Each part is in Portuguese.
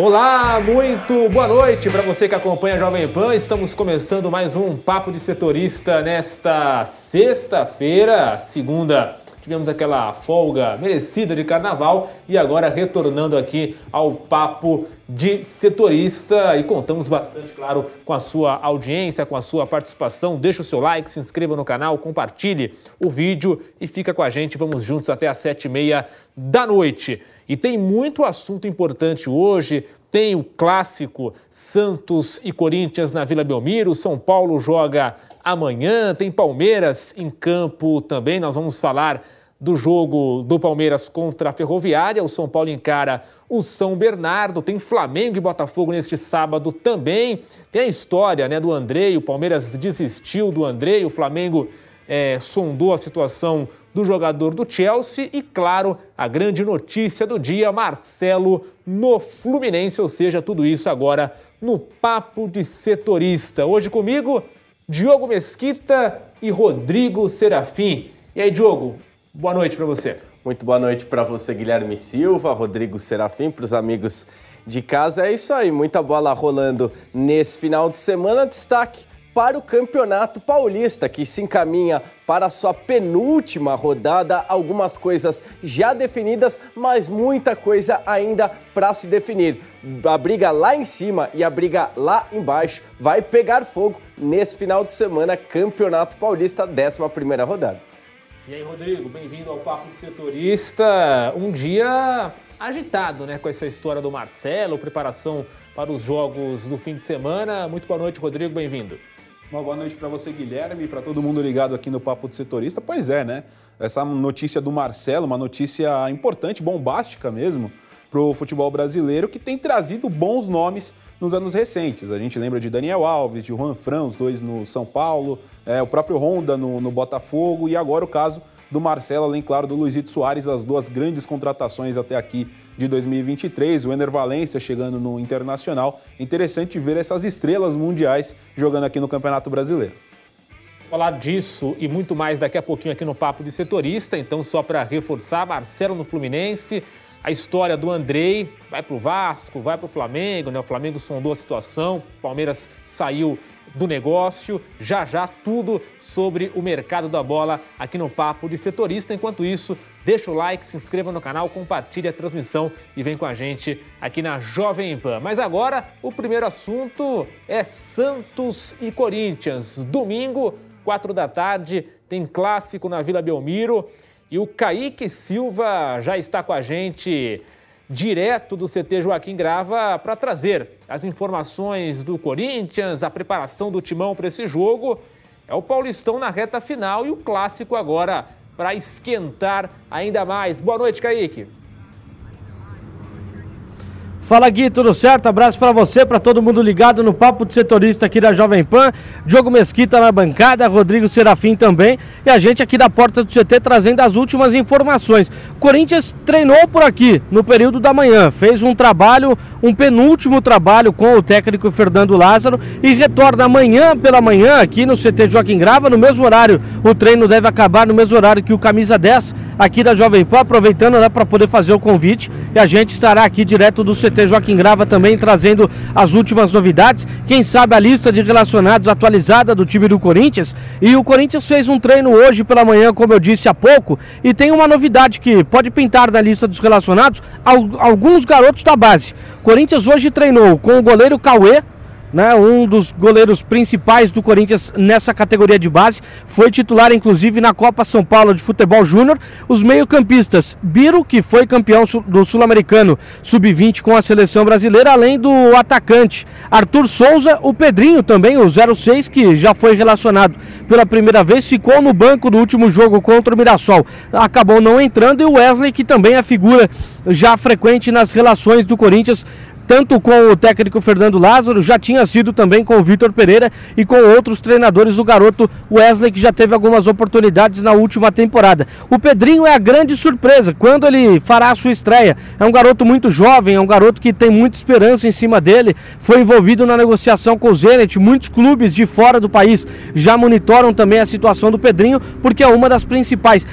Olá, muito boa noite para você que acompanha a Jovem Pan. Estamos começando mais um Papo de Setorista nesta sexta-feira, segunda. Tivemos aquela folga merecida de carnaval e agora retornando aqui ao Papo de Setorista e contamos bastante, claro, com a sua audiência, com a sua participação. Deixe o seu like, se inscreva no canal, compartilhe o vídeo e fica com a gente. Vamos juntos até às sete e meia da noite. E tem muito assunto importante hoje. Tem o clássico Santos e Corinthians na Vila Belmiro. São Paulo joga amanhã. Tem Palmeiras em campo também. Nós vamos falar do jogo do Palmeiras contra a Ferroviária. O São Paulo encara o São Bernardo. Tem Flamengo e Botafogo neste sábado também. Tem a história né, do Andrei. O Palmeiras desistiu do Andrei. O Flamengo é, sondou a situação do jogador do Chelsea e, claro, a grande notícia do dia, Marcelo no Fluminense, ou seja, tudo isso agora no Papo de Setorista. Hoje comigo, Diogo Mesquita e Rodrigo Serafim. E aí, Diogo, boa noite para você. Muito boa noite para você, Guilherme Silva, Rodrigo Serafim, para os amigos de casa. É isso aí, muita bola rolando nesse final de semana. Destaque para o Campeonato Paulista, que se encaminha para a sua penúltima rodada. Algumas coisas já definidas, mas muita coisa ainda para se definir. A briga lá em cima e a briga lá embaixo vai pegar fogo nesse final de semana, Campeonato Paulista, 11 rodada. E aí, Rodrigo, bem-vindo ao Papo de Setorista. Um dia agitado, né, com essa história do Marcelo, preparação para os jogos do fim de semana. Muito boa noite, Rodrigo, bem-vindo. Uma boa noite para você, Guilherme, e para todo mundo ligado aqui no Papo do Setorista. Pois é, né? Essa notícia do Marcelo, uma notícia importante, bombástica mesmo, para o futebol brasileiro, que tem trazido bons nomes nos anos recentes. A gente lembra de Daniel Alves, de Juan Fran, os dois no São Paulo, é, o próprio Honda no, no Botafogo, e agora o caso do Marcelo, além, claro, do Luizito Soares, as duas grandes contratações até aqui de 2023, o Ener Valência chegando no Internacional. Interessante ver essas estrelas mundiais jogando aqui no Campeonato Brasileiro. Falar disso e muito mais daqui a pouquinho aqui no Papo de Setorista. Então, só para reforçar, Marcelo no Fluminense, a história do Andrei, vai para o Vasco, vai para o Flamengo, né? O Flamengo sondou a situação, o Palmeiras saiu do negócio, já já tudo sobre o mercado da bola aqui no Papo de Setorista. Enquanto isso, deixa o like, se inscreva no canal, compartilhe a transmissão e vem com a gente aqui na Jovem Pan. Mas agora, o primeiro assunto é Santos e Corinthians. Domingo, quatro da tarde, tem clássico na Vila Belmiro e o Kaique Silva já está com a gente direto do CT Joaquim Grava para trazer as informações do Corinthians, a preparação do timão para esse jogo. É o Paulistão na reta final e o clássico agora para esquentar ainda mais. Boa noite, Kaique. Fala Gui, tudo certo? Abraço para você, para todo mundo ligado no Papo de Setorista aqui da Jovem Pan. Diogo Mesquita na bancada, Rodrigo Serafim também. E a gente aqui da porta do CT trazendo as últimas informações. Corinthians treinou por aqui no período da manhã, fez um trabalho, um penúltimo trabalho com o técnico Fernando Lázaro e retorna amanhã pela manhã aqui no CT Joaquim Grava, no mesmo horário. O treino deve acabar no mesmo horário que o Camisa 10 aqui da Jovem Pan, aproveitando né, para poder fazer o convite. E a gente estará aqui direto do CT Joaquim Grava também trazendo as últimas novidades. Quem sabe a lista de relacionados atualizada do time do Corinthians. E o Corinthians fez um treino hoje pela manhã, como eu disse há pouco, e tem uma novidade que pode pintar na lista dos relacionados alguns garotos da base. Corinthians hoje treinou com o goleiro Cauê, né, um dos goleiros principais do Corinthians nessa categoria de base, foi titular inclusive na Copa São Paulo de Futebol Júnior. Os meio-campistas, Biro, que foi campeão do Sul-Americano Sub-20 com a seleção brasileira, além do atacante Arthur Souza, o Pedrinho também, o 06, que já foi relacionado pela primeira vez, ficou no banco do último jogo contra o Mirassol, acabou não entrando, e o Wesley, que também é figura já frequente nas relações do Corinthians tanto com o técnico Fernando Lázaro, já tinha sido também com o Vitor Pereira e com outros treinadores, o garoto Wesley, que já teve algumas oportunidades na última temporada. O Pedrinho é a grande surpresa quando ele fará a sua estreia. É um garoto muito jovem, é um garoto que tem muita esperança em cima dele, foi envolvido na negociação com o Zenit, muitos clubes de fora do país já monitoram também a situação do Pedrinho, porque é uma das principais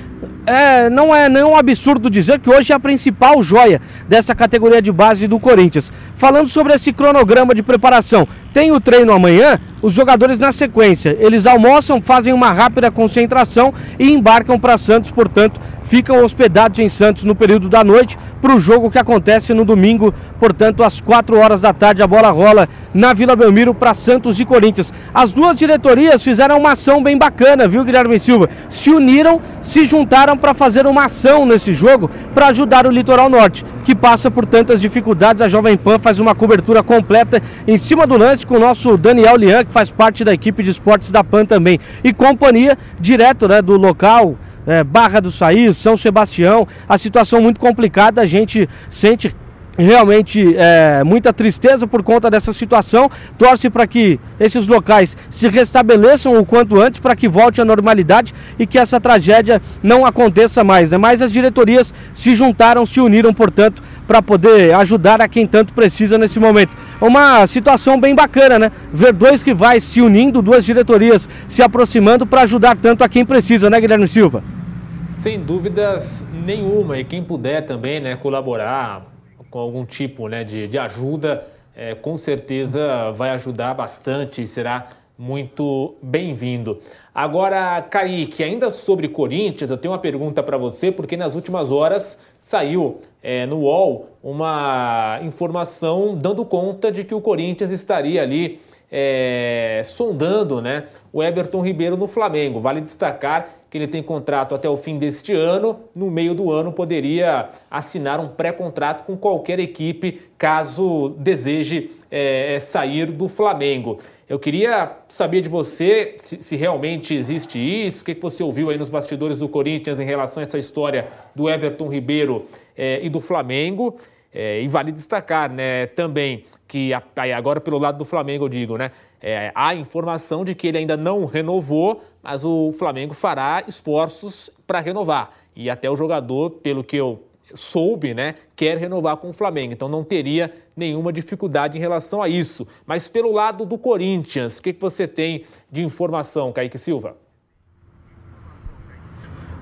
é, não é nenhum absurdo dizer que hoje é a principal joia dessa categoria de base do Corinthians. Falando sobre esse cronograma de preparação, tem o treino amanhã, os jogadores na sequência, eles almoçam, fazem uma rápida concentração e embarcam para Santos, portanto, ficam hospedados em Santos no período da noite para o jogo que acontece no domingo, portanto, às 4 horas da tarde. A bola rola na Vila Belmiro para Santos e Corinthians. As duas diretorias fizeram uma ação bem bacana, viu, Guilherme Silva? Se uniram, se juntaram para fazer uma ação nesse jogo para ajudar o Litoral Norte, que passa por tantas dificuldades. A Jovem Pan faz uma cobertura completa em cima do lance com o nosso Daniel Lian, que faz parte da equipe de esportes da PAN também, e companhia direto né, do local é, Barra do Saí, São Sebastião, a situação muito complicada, a gente sente realmente é, muita tristeza por conta dessa situação. Torce para que esses locais se restabeleçam o quanto antes, para que volte à normalidade e que essa tragédia não aconteça mais. Né? Mas as diretorias se juntaram, se uniram, portanto, para poder ajudar a quem tanto precisa nesse momento. Uma situação bem bacana, né? Ver dois rivais se unindo, duas diretorias se aproximando para ajudar tanto a quem precisa, né, Guilherme Silva? Sem dúvidas nenhuma. E quem puder também né, colaborar com algum tipo né, de, de ajuda, é, com certeza vai ajudar bastante e será muito bem-vindo. Agora, Kaique, ainda sobre Corinthians, eu tenho uma pergunta para você, porque nas últimas horas saiu é, no UOL uma informação dando conta de que o Corinthians estaria ali é, sondando né, o Everton Ribeiro no Flamengo. Vale destacar que ele tem contrato até o fim deste ano. No meio do ano, poderia assinar um pré-contrato com qualquer equipe caso deseje é, sair do Flamengo. Eu queria saber de você se, se realmente existe isso, o que, que você ouviu aí nos bastidores do Corinthians em relação a essa história do Everton Ribeiro é, e do Flamengo. É, e vale destacar né, também que agora pelo lado do Flamengo eu digo, né? É, há informação de que ele ainda não renovou, mas o Flamengo fará esforços para renovar. E até o jogador, pelo que eu soube, né, quer renovar com o Flamengo. Então não teria nenhuma dificuldade em relação a isso. Mas pelo lado do Corinthians, o que, que você tem de informação, Kaique Silva?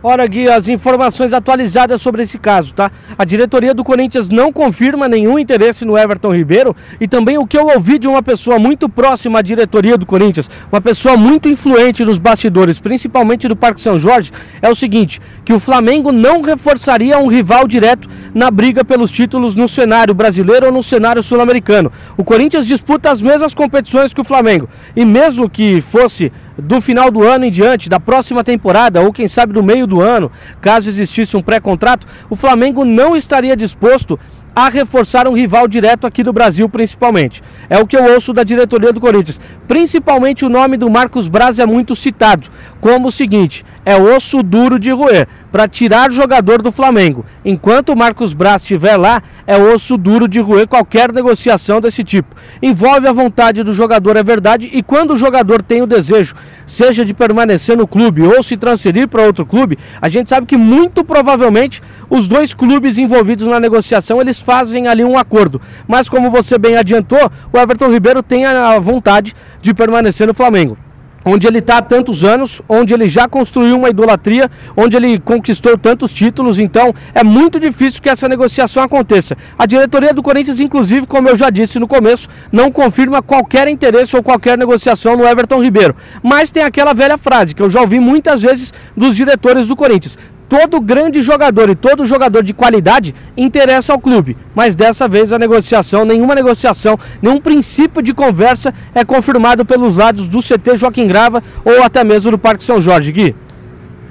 Ora, Gui, as informações atualizadas sobre esse caso, tá? A diretoria do Corinthians não confirma nenhum interesse no Everton Ribeiro e também o que eu ouvi de uma pessoa muito próxima à diretoria do Corinthians, uma pessoa muito influente nos bastidores, principalmente do Parque São Jorge, é o seguinte: que o Flamengo não reforçaria um rival direto na briga pelos títulos no cenário brasileiro ou no cenário sul-americano. O Corinthians disputa as mesmas competições que o Flamengo e mesmo que fosse do final do ano em diante, da próxima temporada, ou quem sabe do meio do ano, caso existisse um pré-contrato, o Flamengo não estaria disposto a reforçar um rival direto aqui do Brasil, principalmente. É o que eu ouço da diretoria do Corinthians. Principalmente o nome do Marcos Braz é muito citado, como o seguinte: é osso duro de roer para tirar jogador do Flamengo. Enquanto o Marcos Braz estiver lá, é osso duro de roer qualquer negociação desse tipo. Envolve a vontade do jogador, é verdade, e quando o jogador tem o desejo, seja de permanecer no clube ou se transferir para outro clube, a gente sabe que muito provavelmente os dois clubes envolvidos na negociação, eles fazem ali um acordo. Mas como você bem adiantou, o Everton Ribeiro tem a vontade de permanecer no Flamengo onde ele está há tantos anos, onde ele já construiu uma idolatria, onde ele conquistou tantos títulos, então é muito difícil que essa negociação aconteça. A diretoria do Corinthians, inclusive, como eu já disse no começo, não confirma qualquer interesse ou qualquer negociação no Everton Ribeiro. Mas tem aquela velha frase que eu já ouvi muitas vezes dos diretores do Corinthians: todo grande jogador e todo jogador de qualidade interessa ao clube. Mas dessa vez a negociação, nenhuma negociação, nenhum princípio de conversa é confirmado pelos lados do CT Joaquim Grava ou até mesmo do Parque São Jorge. Gui.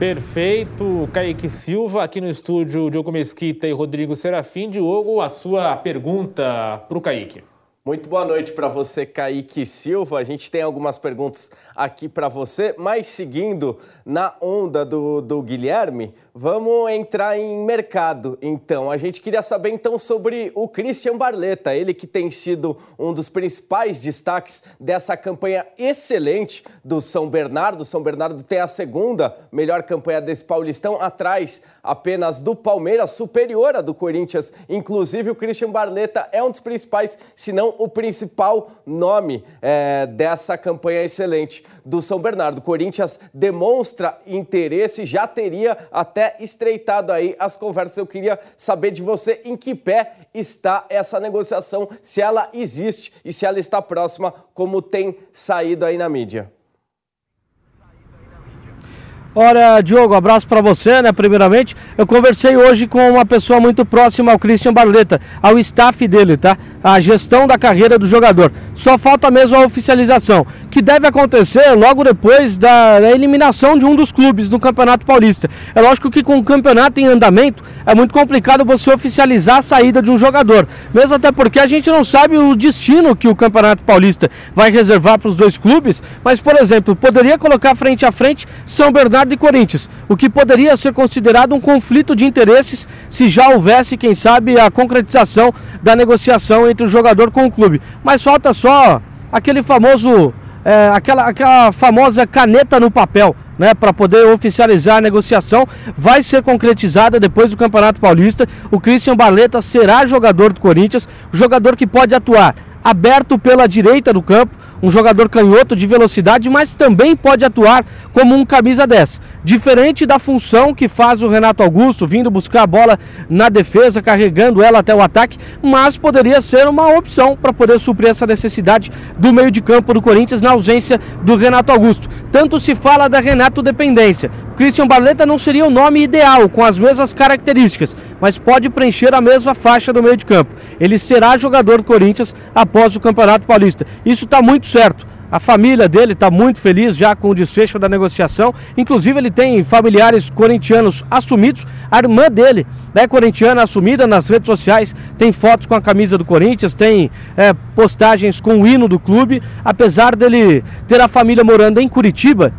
Perfeito, Kaique Silva, aqui no estúdio Diogo Mesquita e Rodrigo Serafim. Diogo, a sua pergunta para o Kaique. Muito boa noite para você, Kaique Silva. A gente tem algumas perguntas aqui para você, mas seguindo na onda do, do Guilherme, vamos entrar em mercado. Então, a gente queria saber então sobre o Christian Barleta, ele que tem sido um dos principais destaques dessa campanha excelente do São Bernardo. São Bernardo tem a segunda melhor campanha desse Paulistão, atrás apenas do Palmeiras, superior à do Corinthians. Inclusive, o Christian Barleta é um dos principais, se não o principal nome é, dessa campanha excelente do São Bernardo. O Corinthians demonstra interesse, já teria até estreitado aí as conversas. Eu queria saber de você em que pé está essa negociação, se ela existe e se ela está próxima, como tem saído aí na mídia. Ora, Diogo, abraço para você, né? Primeiramente, eu conversei hoje com uma pessoa muito próxima ao Christian Barleta, ao staff dele, tá? A gestão da carreira do jogador. Só falta mesmo a oficialização, que deve acontecer logo depois da, da eliminação de um dos clubes do Campeonato Paulista. É lógico que com o campeonato em andamento é muito complicado você oficializar a saída de um jogador, mesmo até porque a gente não sabe o destino que o Campeonato Paulista vai reservar para os dois clubes. Mas, por exemplo, poderia colocar frente a frente São Bernardo Bernardo e Corinthians, o que poderia ser considerado um conflito de interesses se já houvesse, quem sabe, a concretização da negociação entre o jogador com o clube. Mas falta só aquele famoso, é, aquela, aquela famosa caneta no papel. Né, para poder oficializar a negociação, vai ser concretizada depois do Campeonato Paulista. O Christian Barleta será jogador do Corinthians, jogador que pode atuar aberto pela direita do campo, um jogador canhoto de velocidade, mas também pode atuar como um camisa 10. Diferente da função que faz o Renato Augusto, vindo buscar a bola na defesa, carregando ela até o ataque, mas poderia ser uma opção para poder suprir essa necessidade do meio de campo do Corinthians na ausência do Renato Augusto. Tanto se fala da Renato dependência. Christian Barleta não seria o nome ideal, com as mesmas características, mas pode preencher a mesma faixa do meio de campo. Ele será jogador do Corinthians após o Campeonato Paulista. Isso está muito certo. A família dele está muito feliz já com o desfecho da negociação. Inclusive, ele tem familiares corintianos assumidos. A irmã dele é corintiana assumida nas redes sociais. Tem fotos com a camisa do Corinthians, tem é, postagens com o hino do clube. Apesar dele ter a família morando em Curitiba,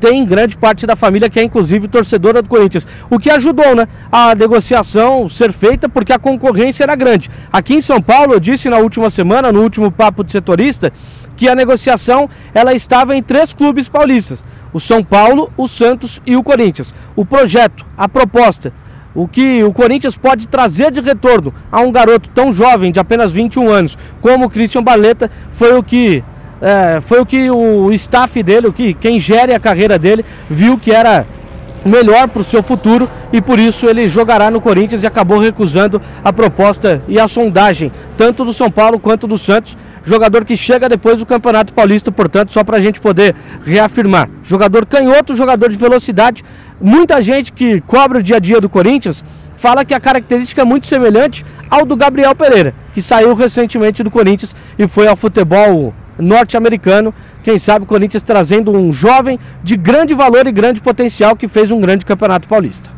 tem grande parte da família que é inclusive torcedora do Corinthians. O que ajudou, né? A negociação ser feita porque a concorrência era grande. Aqui em São Paulo, eu disse na última semana, no último papo de setorista, que a negociação ela estava em três clubes paulistas: o São Paulo, o Santos e o Corinthians. O projeto, a proposta, o que o Corinthians pode trazer de retorno a um garoto tão jovem, de apenas 21 anos, como o Christian Baleta, foi o que é, foi o que o staff dele, o que quem gere a carreira dele, viu que era melhor para o seu futuro e por isso ele jogará no Corinthians e acabou recusando a proposta e a sondagem, tanto do São Paulo quanto do Santos. Jogador que chega depois do Campeonato Paulista, portanto, só para a gente poder reafirmar. Jogador canhoto, jogador de velocidade. Muita gente que cobra o dia a dia do Corinthians fala que a característica é muito semelhante ao do Gabriel Pereira, que saiu recentemente do Corinthians e foi ao futebol norte-americano. Quem sabe o Corinthians trazendo um jovem de grande valor e grande potencial que fez um grande campeonato paulista.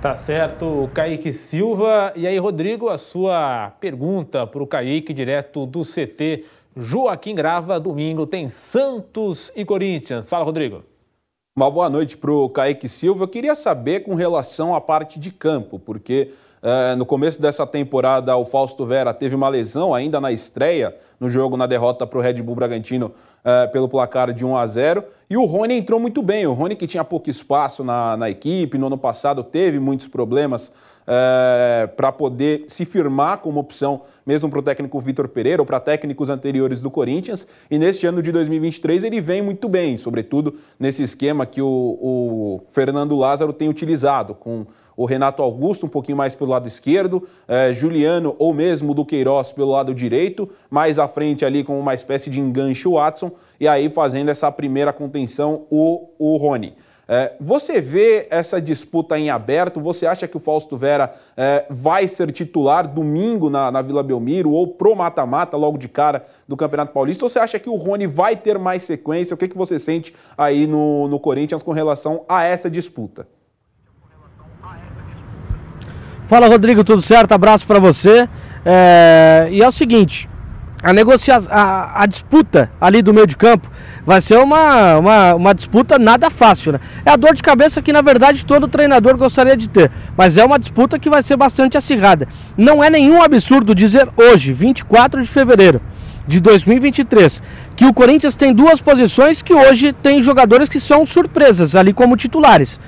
Tá certo, Kaique Silva. E aí, Rodrigo, a sua pergunta para o Kaique, direto do CT Joaquim Grava. Domingo tem Santos e Corinthians. Fala, Rodrigo. Uma boa noite para o Kaique Silva. Eu queria saber com relação à parte de campo, porque é, no começo dessa temporada o Fausto Vera teve uma lesão ainda na estreia no jogo na derrota para o Red Bull Bragantino é, pelo placar de 1 a 0 e o Rony entrou muito bem. O Rony que tinha pouco espaço na, na equipe, no ano passado teve muitos problemas é, para poder se firmar como opção mesmo para o técnico Vitor Pereira ou para técnicos anteriores do Corinthians. E neste ano de 2023 ele vem muito bem, sobretudo nesse esquema que o, o Fernando Lázaro tem utilizado, com o Renato Augusto um pouquinho mais pelo lado esquerdo, é, Juliano ou mesmo do Queiroz pelo lado direito, mais à frente ali com uma espécie de enganche o Watson, e aí fazendo essa primeira contenção o, o Rony. É, você vê essa disputa em aberto? Você acha que o Fausto Vera é, vai ser titular domingo na, na Vila Belmiro ou pro mata-mata logo de cara do Campeonato Paulista? Ou você acha que o Rony vai ter mais sequência? O que, que você sente aí no, no Corinthians com relação a essa disputa? Fala Rodrigo, tudo certo? Abraço para você. É, e é o seguinte, a negociação, a, a, disputa ali do meio de campo vai ser uma, uma, uma, disputa nada fácil, né? É a dor de cabeça que, na verdade, todo treinador gostaria de ter. Mas é uma disputa que vai ser bastante acirrada. Não é nenhum absurdo dizer hoje, 24 de fevereiro de 2023, que o Corinthians tem duas posições que hoje tem jogadores que são surpresas ali como titulares,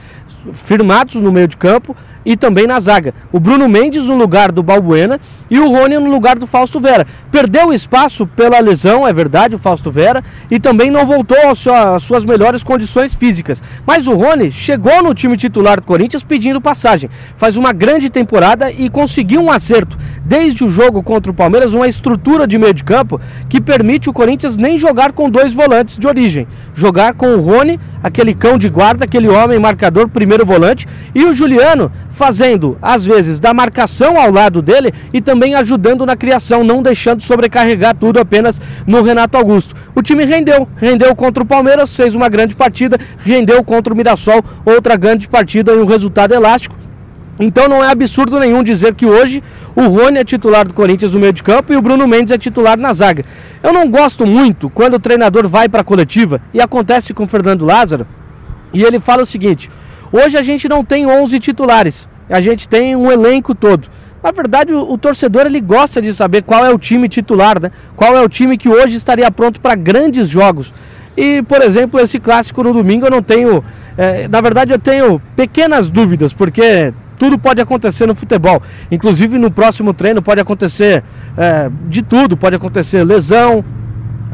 firmados no meio de campo e também na zaga. O Bruno Mendes no lugar do Balbuena e o Rony no lugar do Fausto Vera. Perdeu espaço pela lesão, é verdade, o Fausto Vera, e também não voltou às suas melhores condições físicas. Mas o Rony chegou no time titular do Corinthians pedindo passagem. Faz uma grande temporada e conseguiu um acerto desde o jogo contra o Palmeiras, uma estrutura de meio de campo que permite o Corinthians nem jogar com dois volantes de origem. Jogar com o Rony, aquele cão de guarda, aquele homem marcador, primeiro volante, e o Juliano fazendo, às vezes, da marcação ao lado dele e também ajudando na criação, não deixando sobrecarregar tudo apenas no Renato Augusto. O time rendeu, rendeu contra o Palmeiras, fez uma grande partida, rendeu contra o Mirassol, outra grande partida e um resultado elástico. Então não é absurdo nenhum dizer que hoje o Rony é titular do Corinthians no meio de campo e o Bruno Mendes é titular na zaga. Eu não gosto muito quando o treinador vai para a coletiva e acontece com o Fernando Lázaro e ele fala o seguinte: hoje a gente não tem 11 titulares, a gente tem um elenco todo. Na verdade, o, o, torcedor ele gosta de saber qual é o time titular, né? qual é o time que hoje estaria pronto para grandes jogos. E, por exemplo, esse clássico no domingo eu não tenho. É, na verdade, eu tenho pequenas dúvidas, porque tudo pode acontecer no futebol. Inclusive no próximo treino pode acontecer é, de tudo, pode acontecer lesão,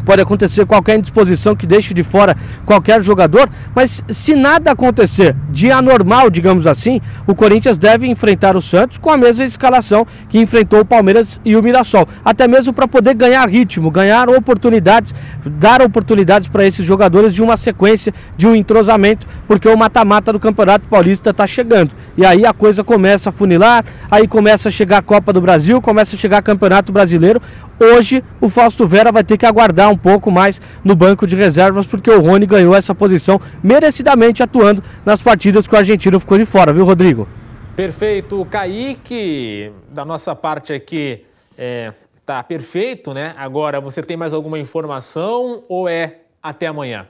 pode acontecer qualquer indisposição que deixe de fora qualquer jogador, mas se nada acontecer de anormal, digamos assim, o Corinthians deve enfrentar o Santos com a mesma escalação que enfrentou o Palmeiras e o Mirassol, até mesmo para poder ganhar ritmo, ganhar oportunidades, dar oportunidades para esses jogadores de uma sequência, de um entrosamento, porque o mata-mata do Campeonato Paulista está chegando. E aí a coisa começa a funilar, aí começa a chegar a Copa do Brasil, começa a chegar Campeonato Brasileiro. Hoje o Fausto Vera vai ter que aguardar um pouco mais no banco de reservas, porque o Rony ganhou essa posição merecidamente atuando nas partidas que o argentino ficou de fora, viu, Rodrigo? Perfeito. Kaique, da nossa parte aqui, é, tá perfeito, né? Agora, você tem mais alguma informação ou é até amanhã?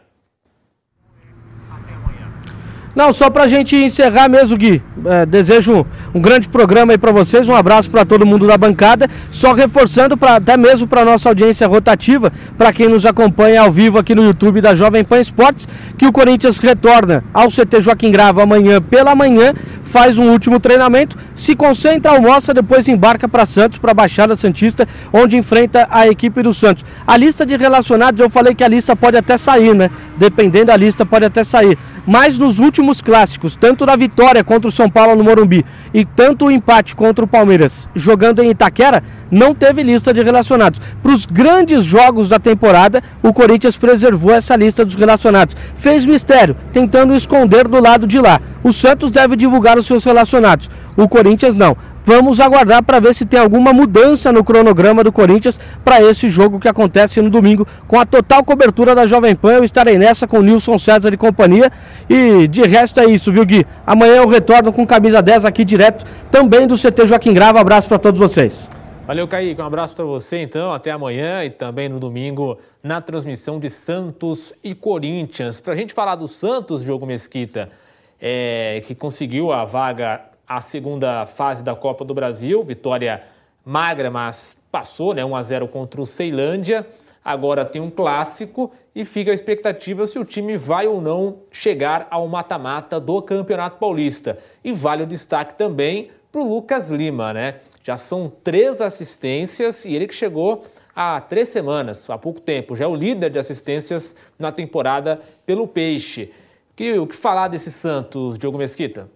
Não, só para a gente encerrar mesmo, Gui. É, desejo um grande programa aí para vocês. Um abraço para todo mundo da bancada. Só reforçando pra, até mesmo para nossa audiência rotativa, para quem nos acompanha ao vivo aqui no YouTube da Jovem Pan Esportes, que o Corinthians retorna ao CT Joaquim Grava amanhã pela manhã, faz um último treinamento, se concentra, almoça, depois embarca para Santos, para a Baixada Santista, onde enfrenta a equipe do Santos. A lista de relacionados, eu falei que a lista pode até sair, né? Dependendo da lista, pode até sair mas nos últimos clássicos, tanto na vitória contra o São Paulo no Morumbi e tanto o empate contra o Palmeiras jogando em Itaquera, não teve lista de relacionados. Para os grandes jogos da temporada, o Corinthians preservou essa lista dos relacionados. Fez mistério, tentando esconder do lado de lá. O Santos deve divulgar os seus relacionados. O Corinthians não. Vamos aguardar para ver se tem alguma mudança no cronograma do Corinthians para esse jogo que acontece no domingo, com a total cobertura da Jovem Pan. Eu estarei nessa com o Nilson César e companhia. E de resto é isso, viu, Gui? Amanhã eu retorno com camisa 10 aqui direto, também do CT Joaquim Grava. Abraço para todos vocês. Valeu, Kaique. Um abraço para você, então. Até amanhã e também no domingo na transmissão de Santos e Corinthians. Para a gente falar do Santos, Diogo Mesquita, é, que conseguiu a vaga a segunda fase da Copa do Brasil, vitória magra, mas passou, né? 1 a 0 contra o Ceilândia. Agora tem um clássico e fica a expectativa se o time vai ou não chegar ao mata-mata do Campeonato Paulista. E vale o destaque também para o Lucas Lima, né? Já são três assistências e ele que chegou há três semanas, há pouco tempo, já é o líder de assistências na temporada pelo Peixe. Que, o que falar desse Santos, Diogo Mesquita?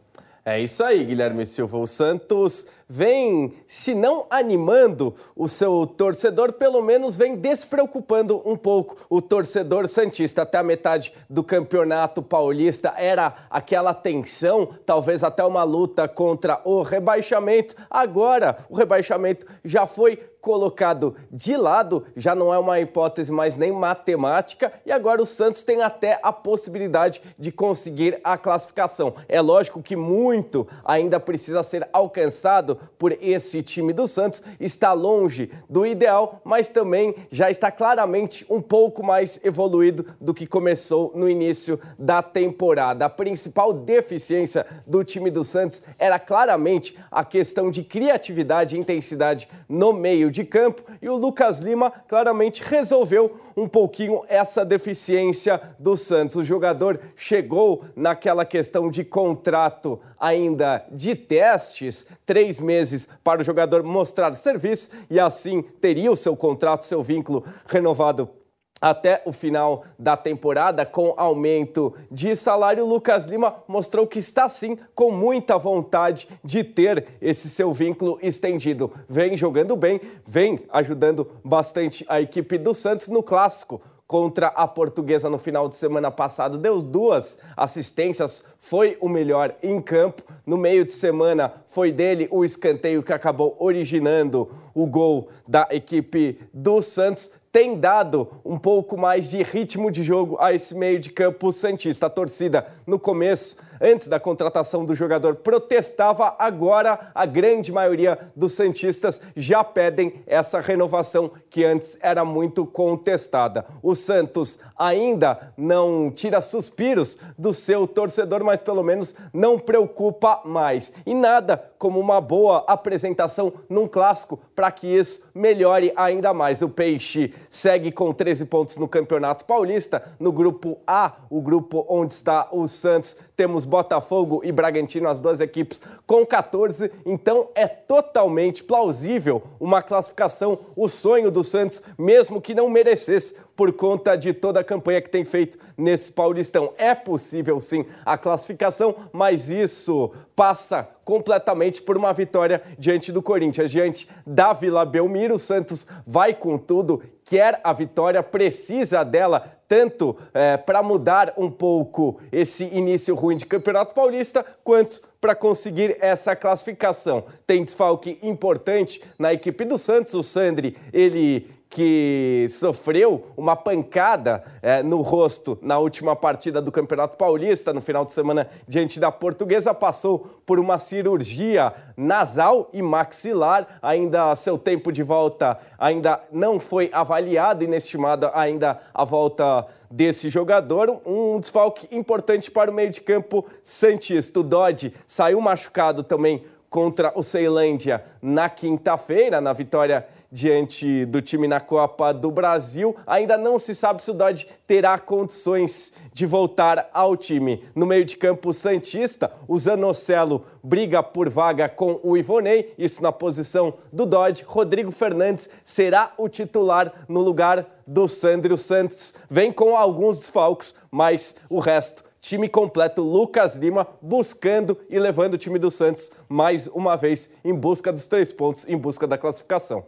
É isso aí, Guilherme Silva. O Santos vem, se não animando o seu torcedor, pelo menos vem despreocupando um pouco o torcedor Santista. Até a metade do campeonato paulista era aquela tensão, talvez até uma luta contra o rebaixamento. Agora, o rebaixamento já foi colocado de lado, já não é uma hipótese mais nem matemática, e agora o Santos tem até a possibilidade de conseguir a classificação. É lógico que muito ainda precisa ser alcançado por esse time do Santos, está longe do ideal, mas também já está claramente um pouco mais evoluído do que começou no início da temporada. A principal deficiência do time do Santos era claramente a questão de criatividade e intensidade no meio de de campo e o Lucas Lima claramente resolveu um pouquinho essa deficiência do Santos. O jogador chegou naquela questão de contrato ainda de testes, três meses para o jogador mostrar serviço e assim teria o seu contrato, seu vínculo renovado até o final da temporada com aumento de salário, Lucas Lima mostrou que está sim com muita vontade de ter esse seu vínculo estendido. Vem jogando bem, vem ajudando bastante a equipe do Santos no clássico contra a Portuguesa no final de semana passado. Deu duas assistências, foi o melhor em campo. No meio de semana foi dele o escanteio que acabou originando o gol da equipe do Santos tem dado um pouco mais de ritmo de jogo a esse meio de campo Santista. A torcida, no começo, antes da contratação do jogador, protestava. Agora, a grande maioria dos Santistas já pedem essa renovação que antes era muito contestada. O Santos ainda não tira suspiros do seu torcedor, mas pelo menos não preocupa mais. E nada como uma boa apresentação num clássico para que isso melhore ainda mais. O Peixe segue com 13 pontos no Campeonato Paulista. No grupo A, o grupo onde está o Santos, temos Botafogo e Bragantino, as duas equipes com 14. Então é totalmente plausível uma classificação, o sonho do Santos, mesmo que não merecesse por conta de toda a campanha que tem feito nesse Paulistão. É possível sim a classificação, mas isso passa completamente por uma vitória diante do Corinthians, diante da Vila Belmiro. O Santos vai com tudo, quer a vitória, precisa dela tanto é, para mudar um pouco esse início ruim de Campeonato Paulista, quanto para conseguir essa classificação. Tem desfalque importante na equipe do Santos. O Sandri, ele que sofreu uma pancada é, no rosto na última partida do Campeonato Paulista, no final de semana, diante da Portuguesa, passou por uma cirurgia nasal e maxilar. Ainda seu tempo de volta ainda não foi avaliado, inestimada ainda a volta desse jogador. Um desfalque importante para o meio de campo Santista. O Dodge saiu machucado também contra o Ceilândia na quinta-feira, na vitória diante do time na Copa do Brasil. Ainda não se sabe se o Dodge terá condições de voltar ao time. No meio de campo Santista, o Zanocelo briga por vaga com o Ivonei, isso na posição do Dodge. Rodrigo Fernandes será o titular no lugar do Sandro Santos. Vem com alguns desfalques, mas o resto time completo, Lucas Lima buscando e levando o time do Santos mais uma vez em busca dos três pontos, em busca da classificação.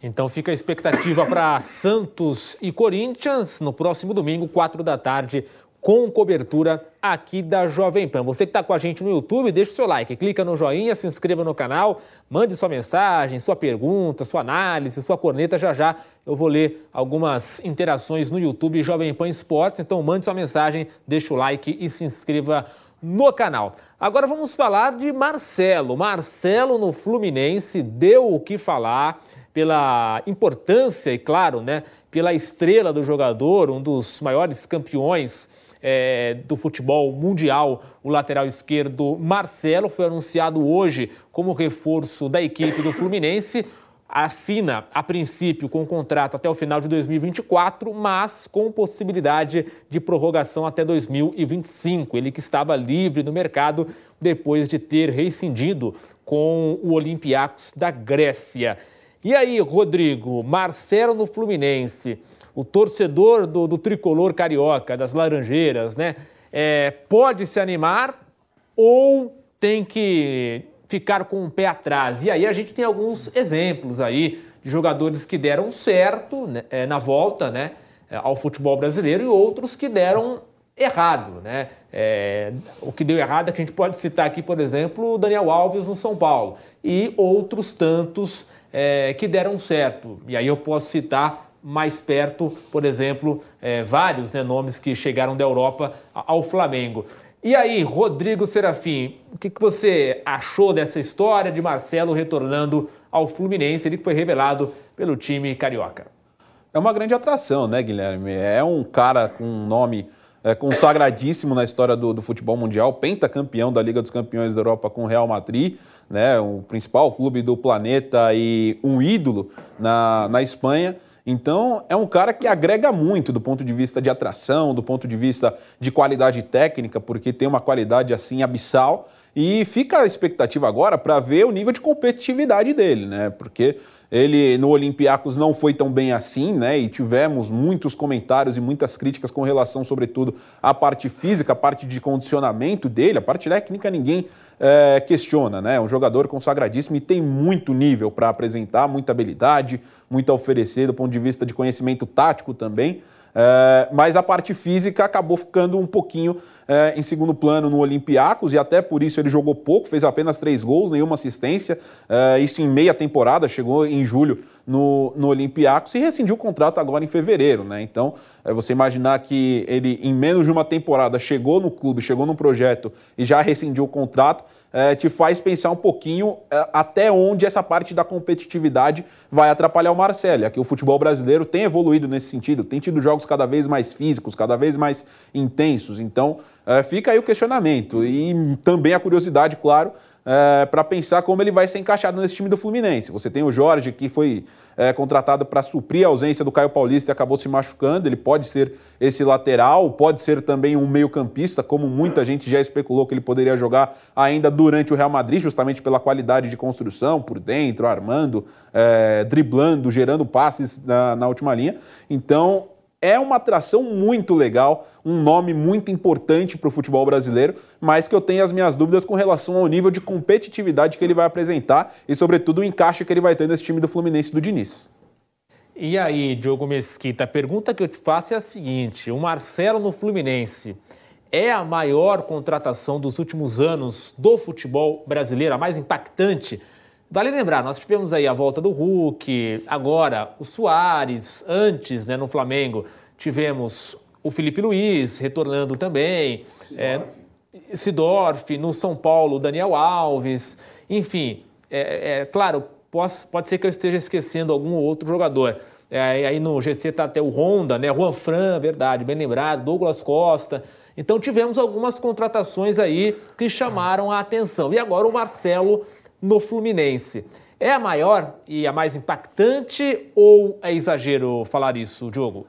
Então fica a expectativa para Santos e Corinthians no próximo domingo, quatro da tarde, com cobertura aqui da Jovem Pan. Você que está com a gente no YouTube, deixa o seu like, clica no joinha, se inscreva no canal, mande sua mensagem, sua pergunta, sua análise, sua corneta. Já já eu vou ler algumas interações no YouTube Jovem Pan Esportes. Então mande sua mensagem, deixa o like e se inscreva no canal. Agora vamos falar de Marcelo. Marcelo no Fluminense deu o que falar pela importância e, claro, né, pela estrela do jogador, um dos maiores campeões é, do futebol mundial, o lateral esquerdo Marcelo, foi anunciado hoje como reforço da equipe do Fluminense. Assina, a princípio, com o contrato até o final de 2024, mas com possibilidade de prorrogação até 2025. Ele que estava livre no mercado depois de ter rescindido com o Olympiacos da Grécia. E aí, Rodrigo, Marcelo no Fluminense o torcedor do, do tricolor carioca, das Laranjeiras, né? É, pode se animar ou tem que ficar com um pé atrás? E aí a gente tem alguns exemplos aí de jogadores que deram certo né, é, na volta né, ao futebol brasileiro e outros que deram errado. Né? É, o que deu errado é que a gente pode citar aqui, por exemplo, o Daniel Alves no São Paulo e outros tantos é, que deram certo. E aí eu posso citar mais perto, por exemplo, é, vários né, nomes que chegaram da Europa ao Flamengo. E aí, Rodrigo Serafim, o que, que você achou dessa história de Marcelo retornando ao Fluminense, ele que foi revelado pelo time carioca? É uma grande atração, né, Guilherme? É um cara com um nome é, consagradíssimo na história do, do, futebol mundial, pentacampeão da Liga dos Campeões da Europa com o Real Madrid, né, o principal clube do planeta e um ídolo na, na Espanha. Então, é um cara que agrega muito do ponto de vista de atração, do ponto de vista de qualidade técnica, porque tem uma qualidade assim abissal. E fica a expectativa agora para ver o nível de competitividade dele, né? Porque ele no Olympiacos não foi tão bem assim, né? E tivemos muitos comentários e muitas críticas com relação, sobretudo, à parte física, à parte de condicionamento dele, a parte técnica ninguém é, questiona, né? É um jogador consagradíssimo e tem muito nível para apresentar, muita habilidade, muito a oferecer do ponto de vista de conhecimento tático também. É, mas a parte física acabou ficando um pouquinho é, em segundo plano no Olympiacos e até por isso ele jogou pouco, fez apenas três gols, nenhuma assistência. É, isso em meia temporada, chegou em julho no, no Olympiacos e rescindiu o contrato agora em fevereiro. Né? Então, é você imaginar que ele, em menos de uma temporada, chegou no clube, chegou num projeto e já rescindiu o contrato, é, te faz pensar um pouquinho é, até onde essa parte da competitividade vai atrapalhar o Marcelo. Aqui o futebol brasileiro tem evoluído nesse sentido, tem tido jogos cada vez mais físicos, cada vez mais intensos. Então, é, fica aí o questionamento e também a curiosidade, claro, é, para pensar como ele vai ser encaixado nesse time do Fluminense. Você tem o Jorge, que foi é, contratado para suprir a ausência do Caio Paulista e acabou se machucando. Ele pode ser esse lateral, pode ser também um meio-campista, como muita gente já especulou que ele poderia jogar ainda durante o Real Madrid, justamente pela qualidade de construção por dentro, armando, é, driblando, gerando passes na, na última linha. Então, é uma atração muito legal, um nome muito importante para o futebol brasileiro, mas que eu tenho as minhas dúvidas com relação ao nível de competitividade que ele vai apresentar e, sobretudo, o encaixe que ele vai ter nesse time do Fluminense do Diniz. E aí, Diogo Mesquita, a pergunta que eu te faço é a seguinte: o Marcelo no Fluminense é a maior contratação dos últimos anos do futebol brasileiro, a mais impactante? Vale lembrar, nós tivemos aí a volta do Hulk, agora o Soares, antes né, no Flamengo tivemos o Felipe Luiz retornando também, é, Sidorf no São Paulo, Daniel Alves, enfim, é, é claro, pode, pode ser que eu esteja esquecendo algum outro jogador. É, aí no GC está até o Honda, né? Juan Fran, verdade, bem lembrado, Douglas Costa. Então tivemos algumas contratações aí que chamaram a atenção. E agora o Marcelo no Fluminense. É a maior e a mais impactante ou é exagero falar isso, Diogo?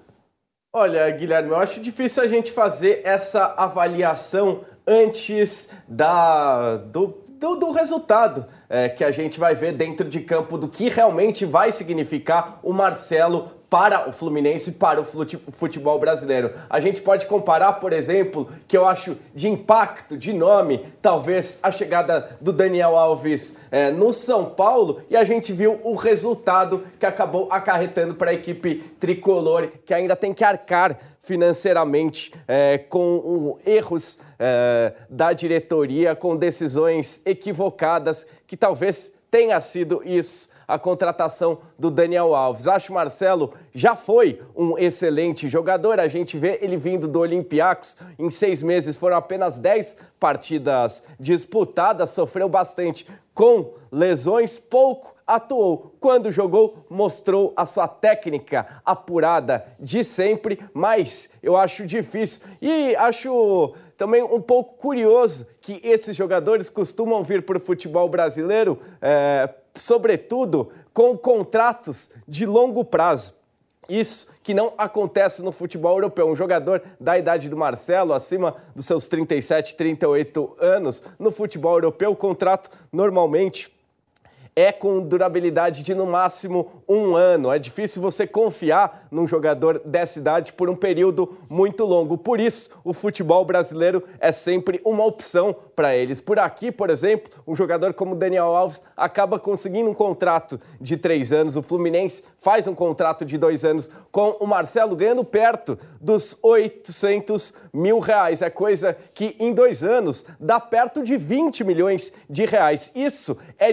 Olha, Guilherme, eu acho difícil a gente fazer essa avaliação antes da, do, do, do resultado é, que a gente vai ver dentro de campo do que realmente vai significar o Marcelo para o Fluminense, para o futebol brasileiro. A gente pode comparar, por exemplo, que eu acho de impacto, de nome, talvez a chegada do Daniel Alves é, no São Paulo e a gente viu o resultado que acabou acarretando para a equipe tricolor, que ainda tem que arcar financeiramente é, com erros é, da diretoria, com decisões equivocadas, que talvez tenha sido isso a contratação do Daniel Alves. Acho Marcelo já foi um excelente jogador. A gente vê ele vindo do Olympiacos. Em seis meses foram apenas dez partidas disputadas, sofreu bastante com lesões, pouco atuou. Quando jogou, mostrou a sua técnica apurada de sempre, mas eu acho difícil e acho também um pouco curioso que esses jogadores costumam vir para o futebol brasileiro é, sobretudo com contratos de longo prazo. Isso que não acontece no futebol europeu. Um jogador da idade do Marcelo, acima dos seus 37, 38 anos, no futebol europeu, o contrato normalmente é com durabilidade de no máximo um ano. É difícil você confiar num jogador dessa idade por um período muito longo. Por isso, o futebol brasileiro é sempre uma opção para eles. Por aqui, por exemplo, um jogador como Daniel Alves acaba conseguindo um contrato de três anos. O Fluminense faz um contrato de dois anos com o Marcelo, ganhando perto dos 800 mil reais. É coisa que em dois anos dá perto de 20 milhões de reais. Isso é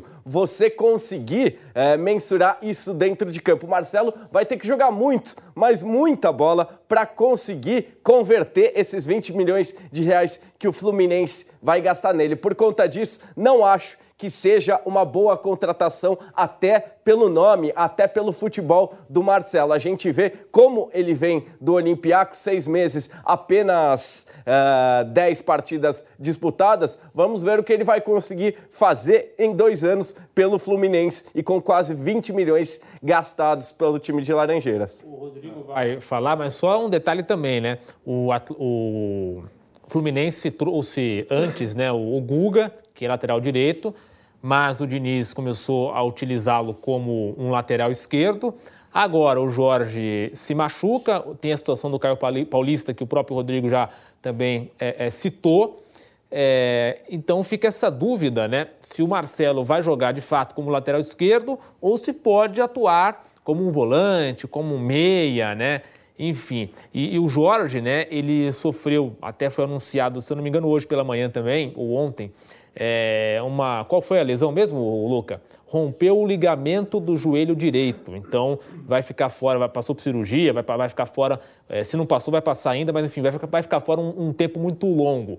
difícil você conseguir é, mensurar isso dentro de campo. O Marcelo vai ter que jogar muito, mas muita bola para conseguir converter esses 20 milhões de reais que o Fluminense vai gastar nele. Por conta disso, não acho que seja uma boa contratação, até pelo nome, até pelo futebol do Marcelo. A gente vê como ele vem do Olympiacos, seis meses, apenas uh, dez partidas disputadas. Vamos ver o que ele vai conseguir fazer em dois anos pelo Fluminense e com quase 20 milhões gastados pelo time de Laranjeiras. O Rodrigo vai falar, mas só um detalhe também, né? O, o Fluminense trouxe antes né, o Guga, que é lateral direito, mas o Diniz começou a utilizá-lo como um lateral esquerdo. Agora o Jorge se machuca, tem a situação do Caio Paulista, que o próprio Rodrigo já também é, é, citou. É, então fica essa dúvida, né? Se o Marcelo vai jogar de fato como lateral esquerdo ou se pode atuar como um volante, como um meia, né? Enfim, e, e, o Jorge, né? Ele sofreu, até foi anunciado, se eu não me engano, hoje pela manhã também, ou ontem, é, uma. Qual foi a lesão mesmo, Luca? Rompeu o ligamento do joelho direito. Então vai ficar fora, vai, passou por cirurgia, vai, vai ficar fora. É, se não passou, vai passar ainda, mas enfim, vai ficar, vai ficar fora um, um tempo muito longo.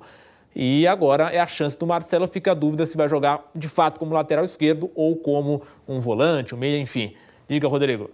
E agora é a chance do Marcelo, fica a dúvida se vai jogar de fato como lateral esquerdo ou como um volante, um meia, enfim. Diga, Rodrigo.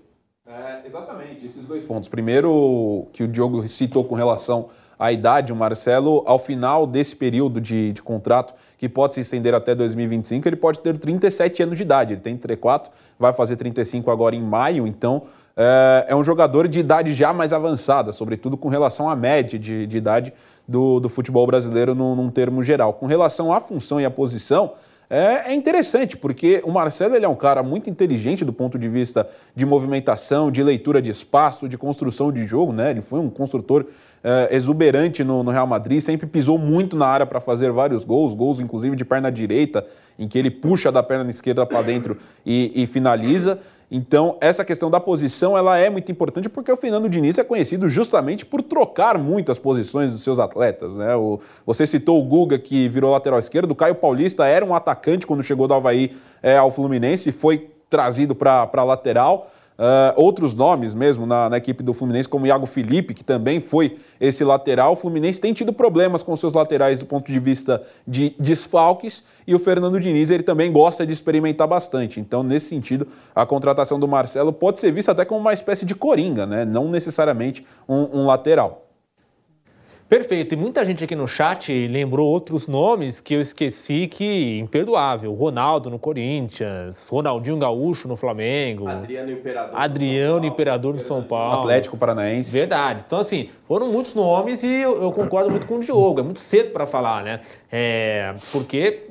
É, exatamente, esses dois pontos. Primeiro, que o Diogo citou com relação à idade, o Marcelo, ao final desse período de, de contrato, que pode se estender até 2025, ele pode ter 37 anos de idade. Ele tem 34, vai fazer 35 agora em maio, então é, é um jogador de idade já mais avançada, sobretudo com relação à média de, de idade do, do futebol brasileiro num, num termo geral. Com relação à função e à posição, é, é, interessante, porque o Marcelo ele é um cara muito inteligente do ponto de vista de movimentação, de leitura de espaço, de construção de jogo, né? Ele foi um construtor é, exuberante no, no, Real Madrid, sempre pisou muito na área para fazer vários gols, gols inclusive de perna direita, em que ele puxa da perna esquerda para dentro e, e finaliza. Então, essa questão da posição ela é muito importante porque o Fernando Diniz é conhecido justamente por trocar muito as posições dos seus atletas. Né? O, você citou o Guga, que virou lateral esquerdo, o Caio Paulista era um atacante quando chegou do Havaí é, ao Fluminense e foi trazido para a lateral. Uh, outros nomes mesmo na, na, equipe do Fluminense, como Iago Felipe, que também foi esse lateral. O Fluminense tem tido problemas com seus laterais do ponto de vista de desfalques e o Fernando Diniz ele também gosta de experimentar bastante. Então, nesse sentido, a contratação do Marcelo pode ser vista até como uma espécie de coringa, né? não necessariamente um, um lateral. Perfeito. E muita gente aqui no chat lembrou outros nomes que eu esqueci que imperdoável. Ronaldo no Corinthians, Ronaldinho Gaúcho no Flamengo. Adriano Imperador. Adriano no Imperador no São Paulo. Atlético Paranaense. Verdade. Então, assim, foram muitos nomes e eu, eu concordo muito com o Diogo. É muito cedo para falar, né? É, porque,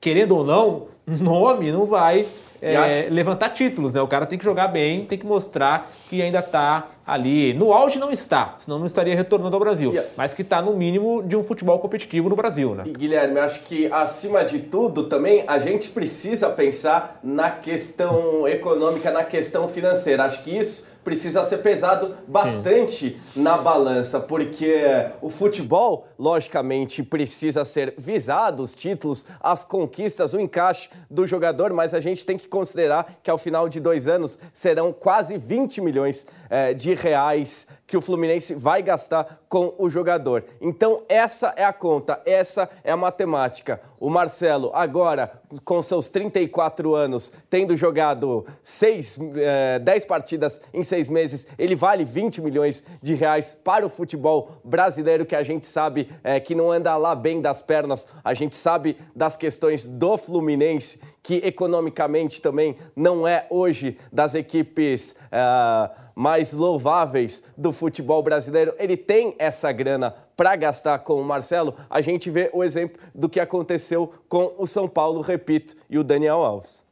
querendo ou não, nome não vai é, acho... levantar títulos, né? O cara tem que jogar bem, tem que mostrar que ainda está ali. No auge não está, senão não estaria retornando ao Brasil. Yeah. Mas que está no mínimo de um futebol competitivo no Brasil, né? E Guilherme, acho que acima de tudo também a gente precisa pensar na questão econômica, na questão financeira. Acho que isso precisa ser pesado bastante Sim. na balança, porque o futebol, logicamente, precisa ser visado, os títulos, as conquistas, o encaixe do jogador, mas a gente tem que considerar que ao final de dois anos serão quase 20 milhões é, de reais que o Fluminense vai gastar com o jogador. Então, essa é a conta, essa é a matemática. O Marcelo, agora, com seus 34 anos, tendo jogado seis, é, 10 partidas em seis meses, ele vale 20 milhões de reais para o futebol brasileiro, que a gente sabe é, que não anda lá bem das pernas, a gente sabe das questões do Fluminense, que economicamente também não é hoje das equipes. Uh, mais louváveis do futebol brasileiro, ele tem essa grana para gastar com o Marcelo, a gente vê o exemplo do que aconteceu com o São Paulo, repito, e o Daniel Alves.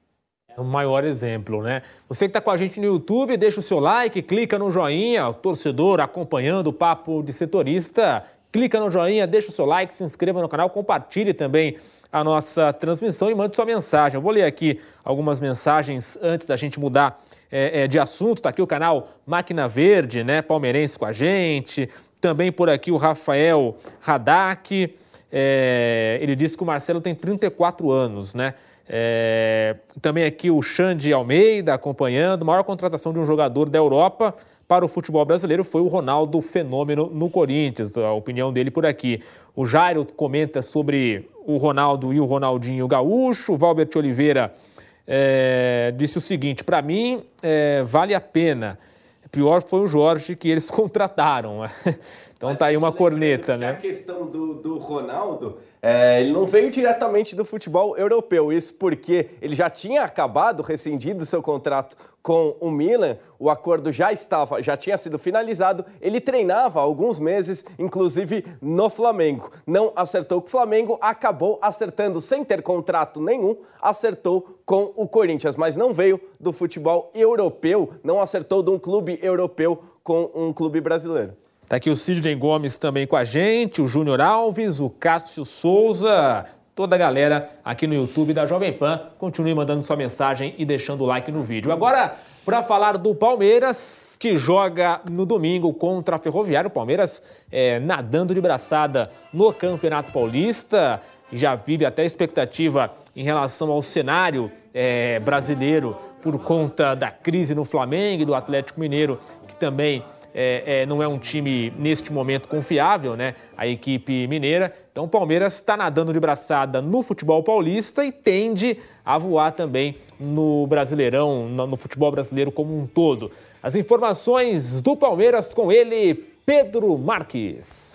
É o maior exemplo, né? Você que está com a gente no YouTube, deixa o seu like, clica no joinha, o torcedor acompanhando o papo de setorista, clica no joinha, deixa o seu like, se inscreva no canal, compartilhe também a nossa transmissão e mande sua mensagem. Eu vou ler aqui algumas mensagens antes da gente mudar é, é, de assunto. Está aqui o canal Máquina Verde, né? Palmeirense com a gente. Também por aqui o Rafael Radak. é, ele disse que o Marcelo tem 34 anos, né? É, também aqui o Xande Almeida acompanhando. Maior contratação de um jogador da Europa para o futebol brasileiro foi o Ronaldo Fenômeno no Corinthians. A opinião dele por aqui. O Jairo comenta sobre o Ronaldo e o Ronaldinho Gaúcho. O Valbert Oliveira é, disse o seguinte: para mim, é, vale a pena. Pior foi o Jorge que eles contrataram. então Mas tá aí uma corneta, né? A questão do, do Ronaldo é, ele não veio diretamente do futebol europeu, isso porque ele já tinha acabado, rescindido seu contrato com o Milan, o acordo já estava, já tinha sido finalizado, ele treinava há alguns meses, inclusive no Flamengo. Não acertou com o Flamengo, acabou acertando sem ter contrato nenhum, acertou com o Corinthians, mas não veio do futebol europeu, não acertou de um clube europeu com um clube brasileiro. Tá aqui o Sidney Gomes também com a gente, o Júnior Alves, o Cássio Souza, toda a galera aqui no YouTube da Jovem Pan. Continue mandando sua mensagem e deixando o like no vídeo. Agora, para falar do Palmeiras, que joga no domingo contra a Ferroviária. O Palmeiras é, nadando de braçada no Campeonato Paulista. Já vive até expectativa em relação ao cenário é, brasileiro por conta da crise no Flamengo e do Atlético Mineiro, que também é, é, não é um time neste momento confiável, né? A equipe mineira. Então o Palmeiras está nadando de braçada no futebol paulista e tende a voar também no Brasileirão, no, no futebol brasileiro como um todo. As informações do Palmeiras com ele, Pedro Marques.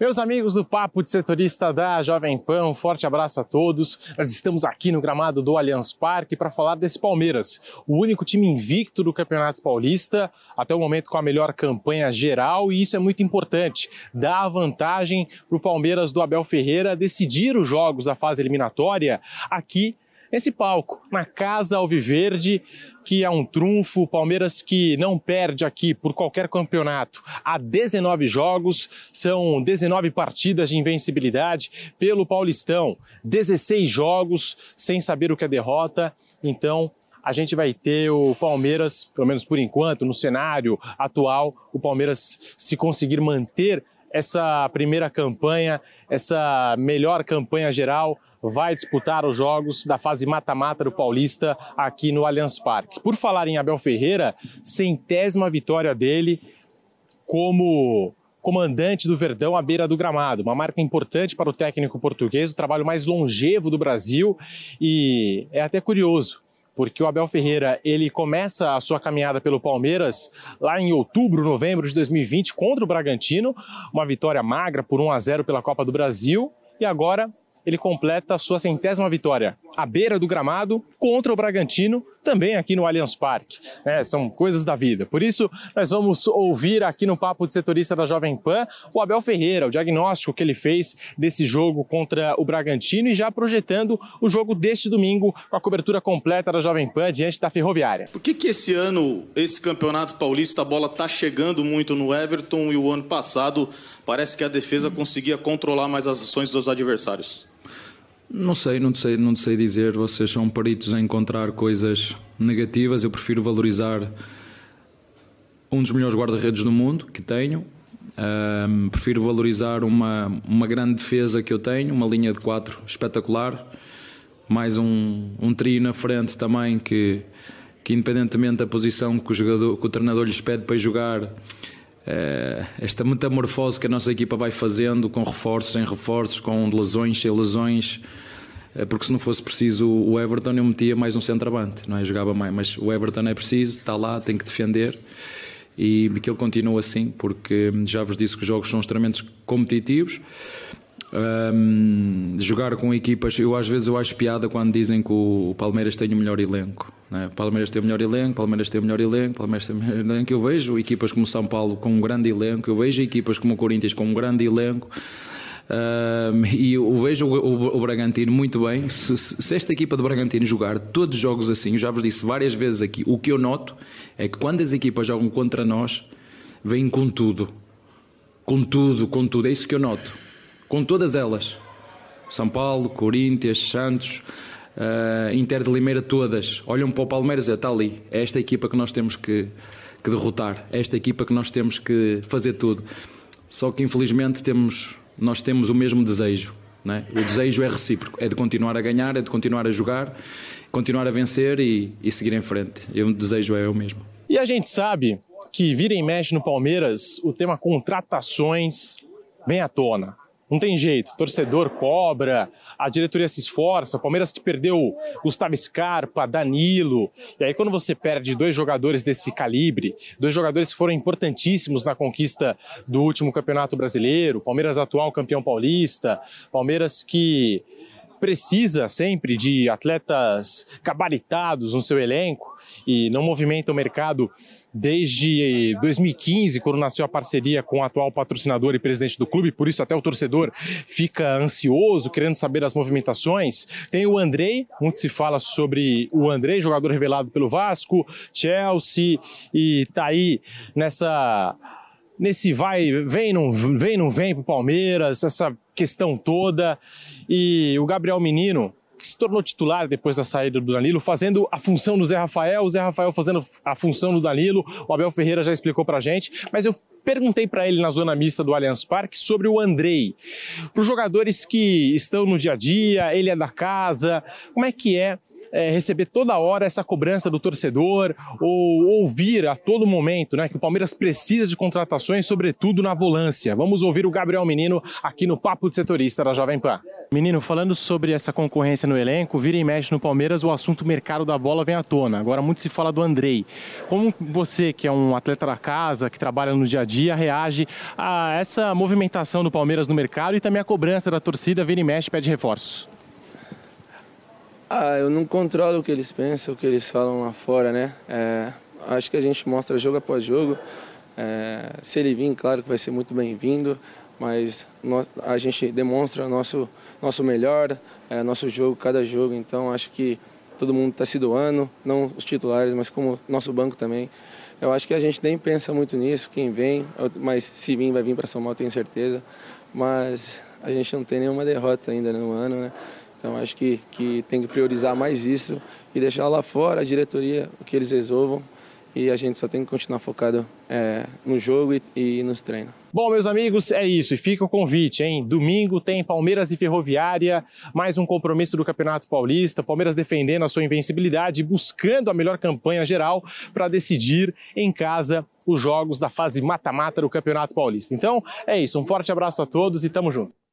Meus amigos do Papo de Setorista da Jovem Pan, um forte abraço a todos. Nós estamos aqui no gramado do Allianz Parque para falar desse Palmeiras, o único time invicto do Campeonato Paulista, até o momento com a melhor campanha geral, e isso é muito importante. Dá a vantagem para o Palmeiras do Abel Ferreira decidir os jogos da fase eliminatória aqui nesse palco, na Casa Alviverde, que é um trunfo. Palmeiras que não perde aqui por qualquer campeonato há 19 jogos, são 19 partidas de invencibilidade pelo Paulistão, 16 jogos sem saber o que é derrota. Então, a gente vai ter o Palmeiras, pelo menos por enquanto, no cenário atual, o Palmeiras se conseguir manter essa primeira campanha, essa melhor campanha geral, vai disputar os jogos da fase mata-mata do Paulista aqui no Allianz Parque. Por falar em Abel Ferreira, centésima vitória dele como comandante do Verdão à beira do gramado, uma marca importante para o técnico português, o trabalho mais longevo do Brasil e é até curioso, porque o Abel Ferreira ele começa a sua caminhada pelo Palmeiras lá em outubro, novembro de 2020 contra o Bragantino, uma vitória magra por 1 a 0 pela Copa do Brasil. E agora ele completa a sua centésima vitória à beira do gramado contra o Bragantino, também aqui no Allianz Parque. É, são coisas da vida. Por isso, nós vamos ouvir aqui no Papo de Setorista da Jovem Pan o Abel Ferreira, o diagnóstico que ele fez desse jogo contra o Bragantino e já projetando o jogo deste domingo com a cobertura completa da Jovem Pan diante da Ferroviária. Por que, que esse ano, esse campeonato paulista, a bola está chegando muito no Everton e o ano passado parece que a defesa conseguia controlar mais as ações dos adversários? Não sei, não sei, não sei dizer. Vocês são peritos em encontrar coisas negativas. Eu prefiro valorizar um dos melhores guarda-redes do mundo que tenho. Um, prefiro valorizar uma, uma grande defesa que eu tenho, uma linha de quatro espetacular. Mais um, um trio na frente também que, que independentemente da posição que o, jogador, que o treinador lhes pede para jogar, eh, esta metamorfose que a nossa equipa vai fazendo, com reforços, sem reforços, com lesões, sem lesões, porque se não fosse preciso o Everton, eu metia mais um centroavante, não é? Jogava mais, mas o Everton é preciso, está lá, tem que defender e que ele continue assim, porque já vos disse que os jogos são extremamente competitivos. Um, jogar com equipas, eu às vezes eu acho piada quando dizem que o Palmeiras tem o melhor elenco. Né? Palmeiras tem o melhor elenco, Palmeiras tem o melhor elenco, Palmeiras tem o melhor elenco. Eu vejo equipas como São Paulo com um grande elenco, eu vejo equipas como o Corinthians com um grande elenco. E eu vejo o, o, o Bragantino muito bem. Se, se, esta equipa de Bragantino jogar todos os jogos assim, já vos disse várias vezes aqui, o que eu noto é que quando as equipas jogam contra nós, vêm com tudo. Com tudo, com tudo. É isso que eu noto com todas elas. São Paulo, Corinthians, Santos, uh, Inter de Limeira, todas. Olham para o Palmeiras e está ali. É esta equipa que nós temos que, que derrotar. É esta equipa que nós temos que fazer tudo. Só que infelizmente temos nós temos o mesmo desejo. Né? O desejo é recíproco, é de continuar a ganhar, é de continuar a jogar, continuar a vencer e, e seguir em frente. E o desejo é o mesmo. E a gente sabe que vira e mexe no Palmeiras, o tema contratações vem à tona. Não tem jeito, torcedor cobra, a diretoria se esforça, o Palmeiras que perdeu Gustavo Scarpa, Danilo, e aí quando você perde dois jogadores desse calibre, dois jogadores que foram importantíssimos na conquista do último Campeonato Brasileiro, Palmeiras atual campeão paulista, Palmeiras que precisa sempre de atletas gabaritados no seu elenco e não movimenta o mercado desde 2015, quando nasceu a parceria com o atual patrocinador e presidente do clube, por isso até o torcedor fica ansioso, querendo saber das movimentações. Tem o Andrei, muito se fala sobre o Andrei, jogador revelado pelo Vasco, Chelsea, e tá aí nessa nesse vai, vem, não vem, não vem pro Palmeiras, essa questão toda. E o Gabriel Menino, que se tornou titular depois da saída do Danilo, fazendo a função do Zé Rafael, o Zé Rafael fazendo a função do Danilo, o Abel Ferreira já explicou pra gente, mas eu perguntei para ele na zona mista do Allianz Parque sobre o Andrei. Para os jogadores que estão no dia a dia, ele é da casa, como é que é é, receber toda hora essa cobrança do torcedor ou ouvir a todo momento né, que o Palmeiras precisa de contratações, sobretudo na volância. Vamos ouvir o Gabriel Menino aqui no Papo de Setorista da Jovem Pan. Menino, falando sobre essa concorrência no elenco, vira e mexe no Palmeiras, o assunto mercado da bola vem à tona. Agora muito se fala do Andrei. Como você, que é um atleta da casa, que trabalha no dia a dia, reage a essa movimentação do Palmeiras no mercado e também a cobrança da torcida vira e mexe pede reforços? Ah, eu não controlo o que eles pensam, o que eles falam lá fora, né? É, acho que a gente mostra jogo após jogo. É, se ele vir, claro que vai ser muito bem-vindo, mas a gente demonstra nosso, nosso melhor, é, nosso jogo, cada jogo. Então acho que todo mundo está se doando, não os titulares, mas como nosso banco também. Eu acho que a gente nem pensa muito nisso, quem vem, mas se vir, vai vir para São Paulo, tenho certeza. Mas a gente não tem nenhuma derrota ainda no ano, né? Então acho que, que tem que priorizar mais isso e deixar lá fora a diretoria, o que eles resolvam. E a gente só tem que continuar focado é, no jogo e, e nos treinos. Bom, meus amigos, é isso. E fica o convite, hein? Domingo tem Palmeiras e Ferroviária, mais um compromisso do Campeonato Paulista. Palmeiras defendendo a sua invencibilidade, buscando a melhor campanha geral para decidir em casa os jogos da fase mata-mata do Campeonato Paulista. Então, é isso. Um forte abraço a todos e tamo junto.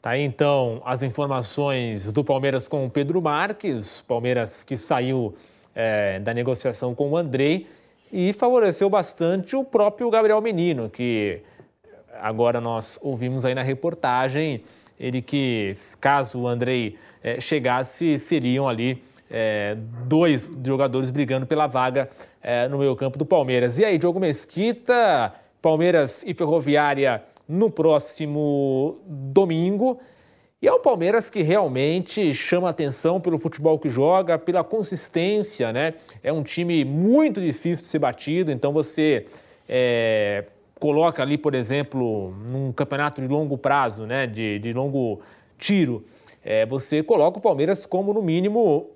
Tá aí então as informações do Palmeiras com o Pedro Marques, Palmeiras que saiu é, da negociação com o Andrei e favoreceu bastante o próprio Gabriel Menino, que agora nós ouvimos aí na reportagem, ele que, caso o Andrei é, chegasse, seriam ali é, dois jogadores brigando pela vaga é, no meio campo do Palmeiras. E aí, Diogo Mesquita, Palmeiras e Ferroviária no próximo domingo. E é o Palmeiras que realmente chama atenção pelo futebol que joga, pela consistência, né? É um time muito difícil de ser batido, então você é, coloca ali, por exemplo, num campeonato de longo prazo, né? De, de longo tiro, é, você coloca o Palmeiras como, no mínimo,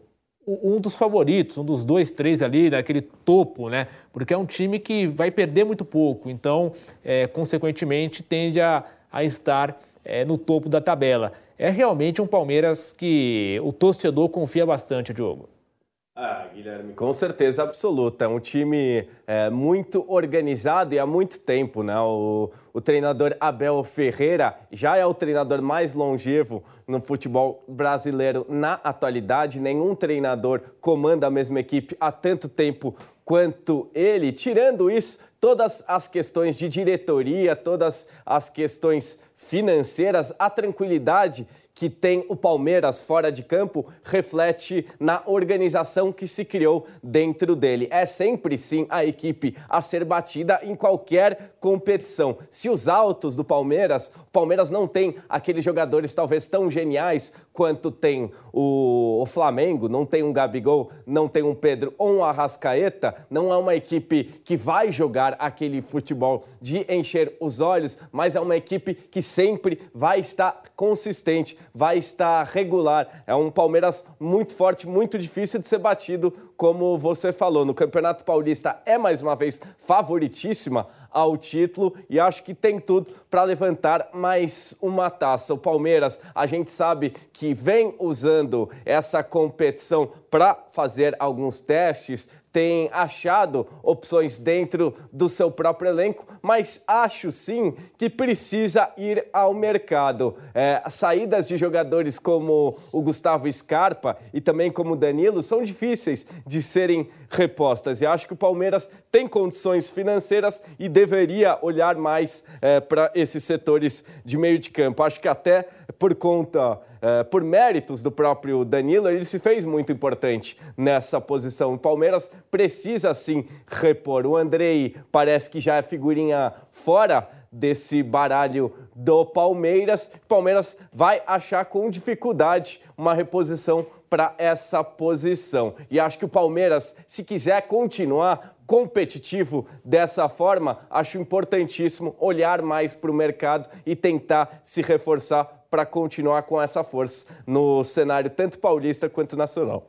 um dos favoritos, um dos dois, três ali, daquele topo, né? Porque é um time que vai perder muito pouco, então, é, consequentemente, tende a, a estar é, no topo da tabela. É realmente um Palmeiras que o torcedor confia bastante, Diogo. Ah, Guilherme, com certeza absoluta. É um time é, muito organizado e há muito tempo, né? O, o treinador Abel Ferreira já é o treinador mais longevo no futebol brasileiro na atualidade. Nenhum treinador comanda a mesma equipe há tanto tempo quanto ele. Tirando isso, todas as questões de diretoria, todas as questões financeiras, a tranquilidade que tem o Palmeiras fora de campo reflete na organização que se criou dentro dele. É sempre sim a equipe a ser batida em qualquer competição. Se os altos do Palmeiras, o Palmeiras não tem aqueles jogadores talvez tão geniais quanto tem o, o Flamengo, não tem um Gabigol, não tem um Pedro ou um Arrascaeta, não é uma equipe que vai jogar jogar aquele futebol de encher os olhos, mas é uma equipe que sempre vai estar consistente, vai estar regular. É um Palmeiras muito forte, muito difícil de ser batido, como você falou. No Campeonato Paulista é mais uma vez favoritíssima ao título e acho que tem tudo para levantar mais uma taça. O Palmeiras, a gente sabe que vem usando essa competição para fazer alguns testes, tem achado opções dentro do seu próprio elenco, mas acho sim que precisa ir ao mercado. É, saídas de jogadores como o Gustavo Scarpa e também como o Danilo são difíceis de serem repostas. E acho que o Palmeiras tem condições financeiras e deveria olhar mais é, para esses setores de meio de campo. Acho que até por conta Uh, por méritos do próprio Danilo, ele se fez muito importante nessa posição. O Palmeiras precisa sim repor. O Andrei parece que já é figurinha fora desse baralho do Palmeiras. O Palmeiras vai achar com dificuldade uma reposição para essa posição. E acho que o Palmeiras, se quiser continuar competitivo dessa forma, acho importantíssimo olhar mais para o mercado e tentar se reforçar para continuar com essa força no cenário tanto paulista quanto nacional.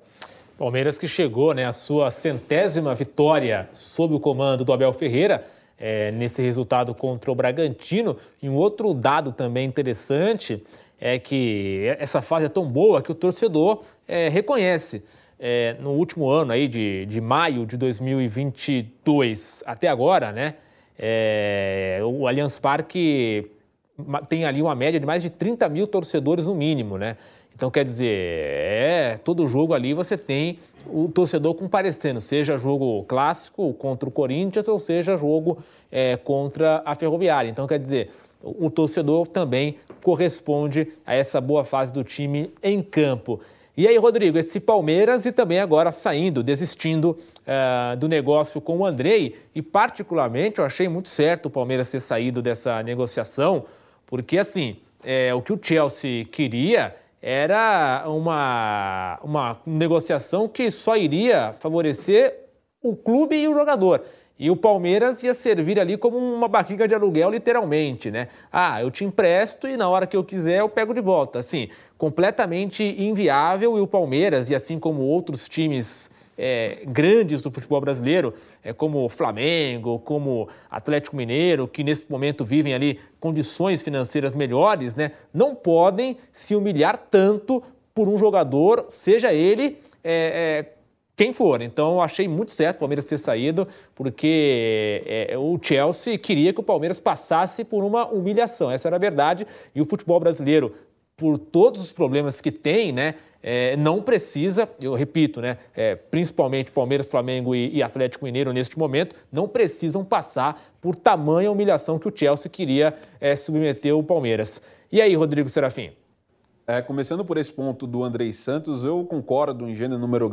Palmeiras que chegou né, à sua centésima vitória sob o comando do Abel Ferreira, é, nesse resultado contra o Bragantino. E um outro dado também interessante é que essa fase é tão boa que o torcedor é, reconhece. É, no último ano aí de, de maio de 2022 até agora, né? É, o Allianz Parque tem ali uma média de mais de 30 mil torcedores no mínimo, né? Então, quer dizer, é, todo jogo ali você tem o torcedor comparecendo, seja jogo clássico contra o Corinthians ou seja jogo é, contra a Ferroviária. Então, quer dizer, o, o torcedor também corresponde a essa boa fase do time em campo. E aí, Rodrigo, esse Palmeiras e também agora saindo, desistindo uh, do negócio com o Andrei, e particularmente eu achei muito certo o Palmeiras ter saído dessa negociação porque, assim, é, o que o Chelsea queria era uma, uma negociação que só iria favorecer o clube e o jogador. E o Palmeiras ia servir ali como uma barriga de aluguel, literalmente, né? Ah, eu te empresto e na hora que eu quiser eu pego de volta. Assim, completamente inviável e o Palmeiras, e assim como outros times é, grandes do futebol brasileiro, é, como Flamengo, como Atlético Mineiro, que nesse momento vivem ali condições financeiras melhores, né, não podem se humilhar tanto por um jogador, seja ele é, é quem for. Então, achei muito certo o Palmeiras ter saído, porque é, o Chelsea queria que o Palmeiras passasse por uma humilhação. Essa era a verdade. E o futebol brasileiro, por todos os problemas que tem, né? é, não precisa, eu repito, né, é, principalmente Palmeiras, Flamengo e, e, Atlético Mineiro neste momento, não precisam passar por tamanha humilhação que o Chelsea queria é, submeter o Palmeiras. E aí, Rodrigo Serafim? É, começando por esse ponto do Andrei Santos, eu concordo em gênero número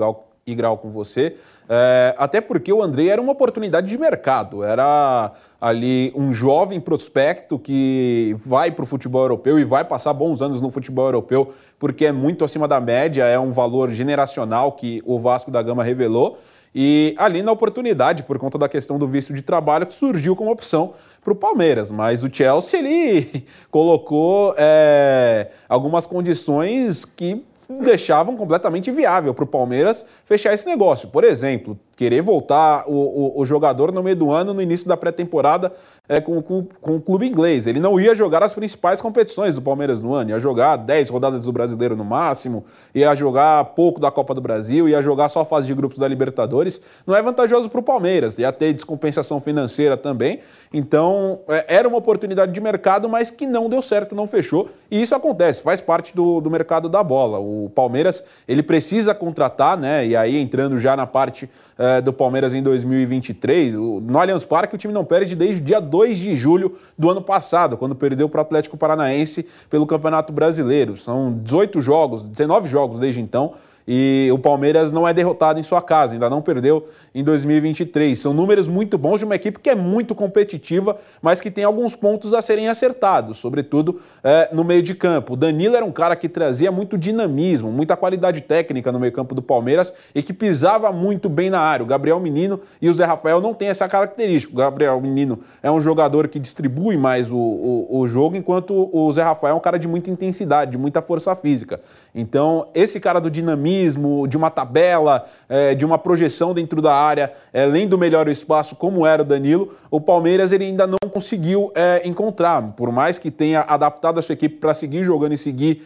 e grau com você, é, até porque o Andrei era uma oportunidade de mercado, era ali um jovem prospecto que vai para o futebol europeu e vai passar bons anos no futebol europeu, porque é muito acima da média, é um valor generacional que o Vasco da Gama revelou. E ali na oportunidade, por conta da questão do visto de trabalho, que surgiu como opção para o Palmeiras. Mas o Chelsea ele colocou é, algumas condições que deixavam completamente viável para o Palmeiras fechar esse negócio. Por exemplo, querer voltar o, o, o, jogador no meio do ano, no início da pré-temporada, é, com, com, com, o clube inglês. Ele não ia jogar as principais competições do Palmeiras no ano, ia jogar 10 rodadas do Brasileiro no máximo, ia jogar pouco da Copa do Brasil, ia jogar só a fase de grupos da Libertadores. Não é vantajoso para o Palmeiras, ia ter descompensação financeira também. Então, é, era uma oportunidade de mercado, mas que não deu certo, não fechou. E isso acontece, faz parte do, do mercado da bola. O Palmeiras, ele precisa contratar, né? E aí entrando já na parte é, do Palmeiras em 2023. No Allianz Parque, o time não perde desde o dia 2 de julho do ano passado, quando perdeu para o Atlético Paranaense pelo Campeonato Brasileiro. São 18 jogos, 19 jogos desde então. E o Palmeiras não é derrotado em sua casa, ainda não perdeu em 2023. São números muito bons de uma equipe que é muito competitiva, mas que tem alguns pontos a serem acertados, sobretudo é, no meio de campo. O Danilo era um cara que trazia muito dinamismo, muita qualidade técnica no meio campo do Palmeiras e que pisava muito bem na área. O Gabriel Menino e o Zé Rafael não têm essa característica. O Gabriel Menino é um jogador que distribui mais o, o, o jogo, enquanto o Zé Rafael é um cara de muita intensidade, de muita força física. Então, esse cara do dinamismo, de uma tabela, é, de uma projeção dentro da área, é, lendo melhor o espaço, como era o Danilo, o Palmeiras ele ainda não conseguiu é, encontrar, por mais que tenha adaptado a sua equipe para seguir jogando e seguir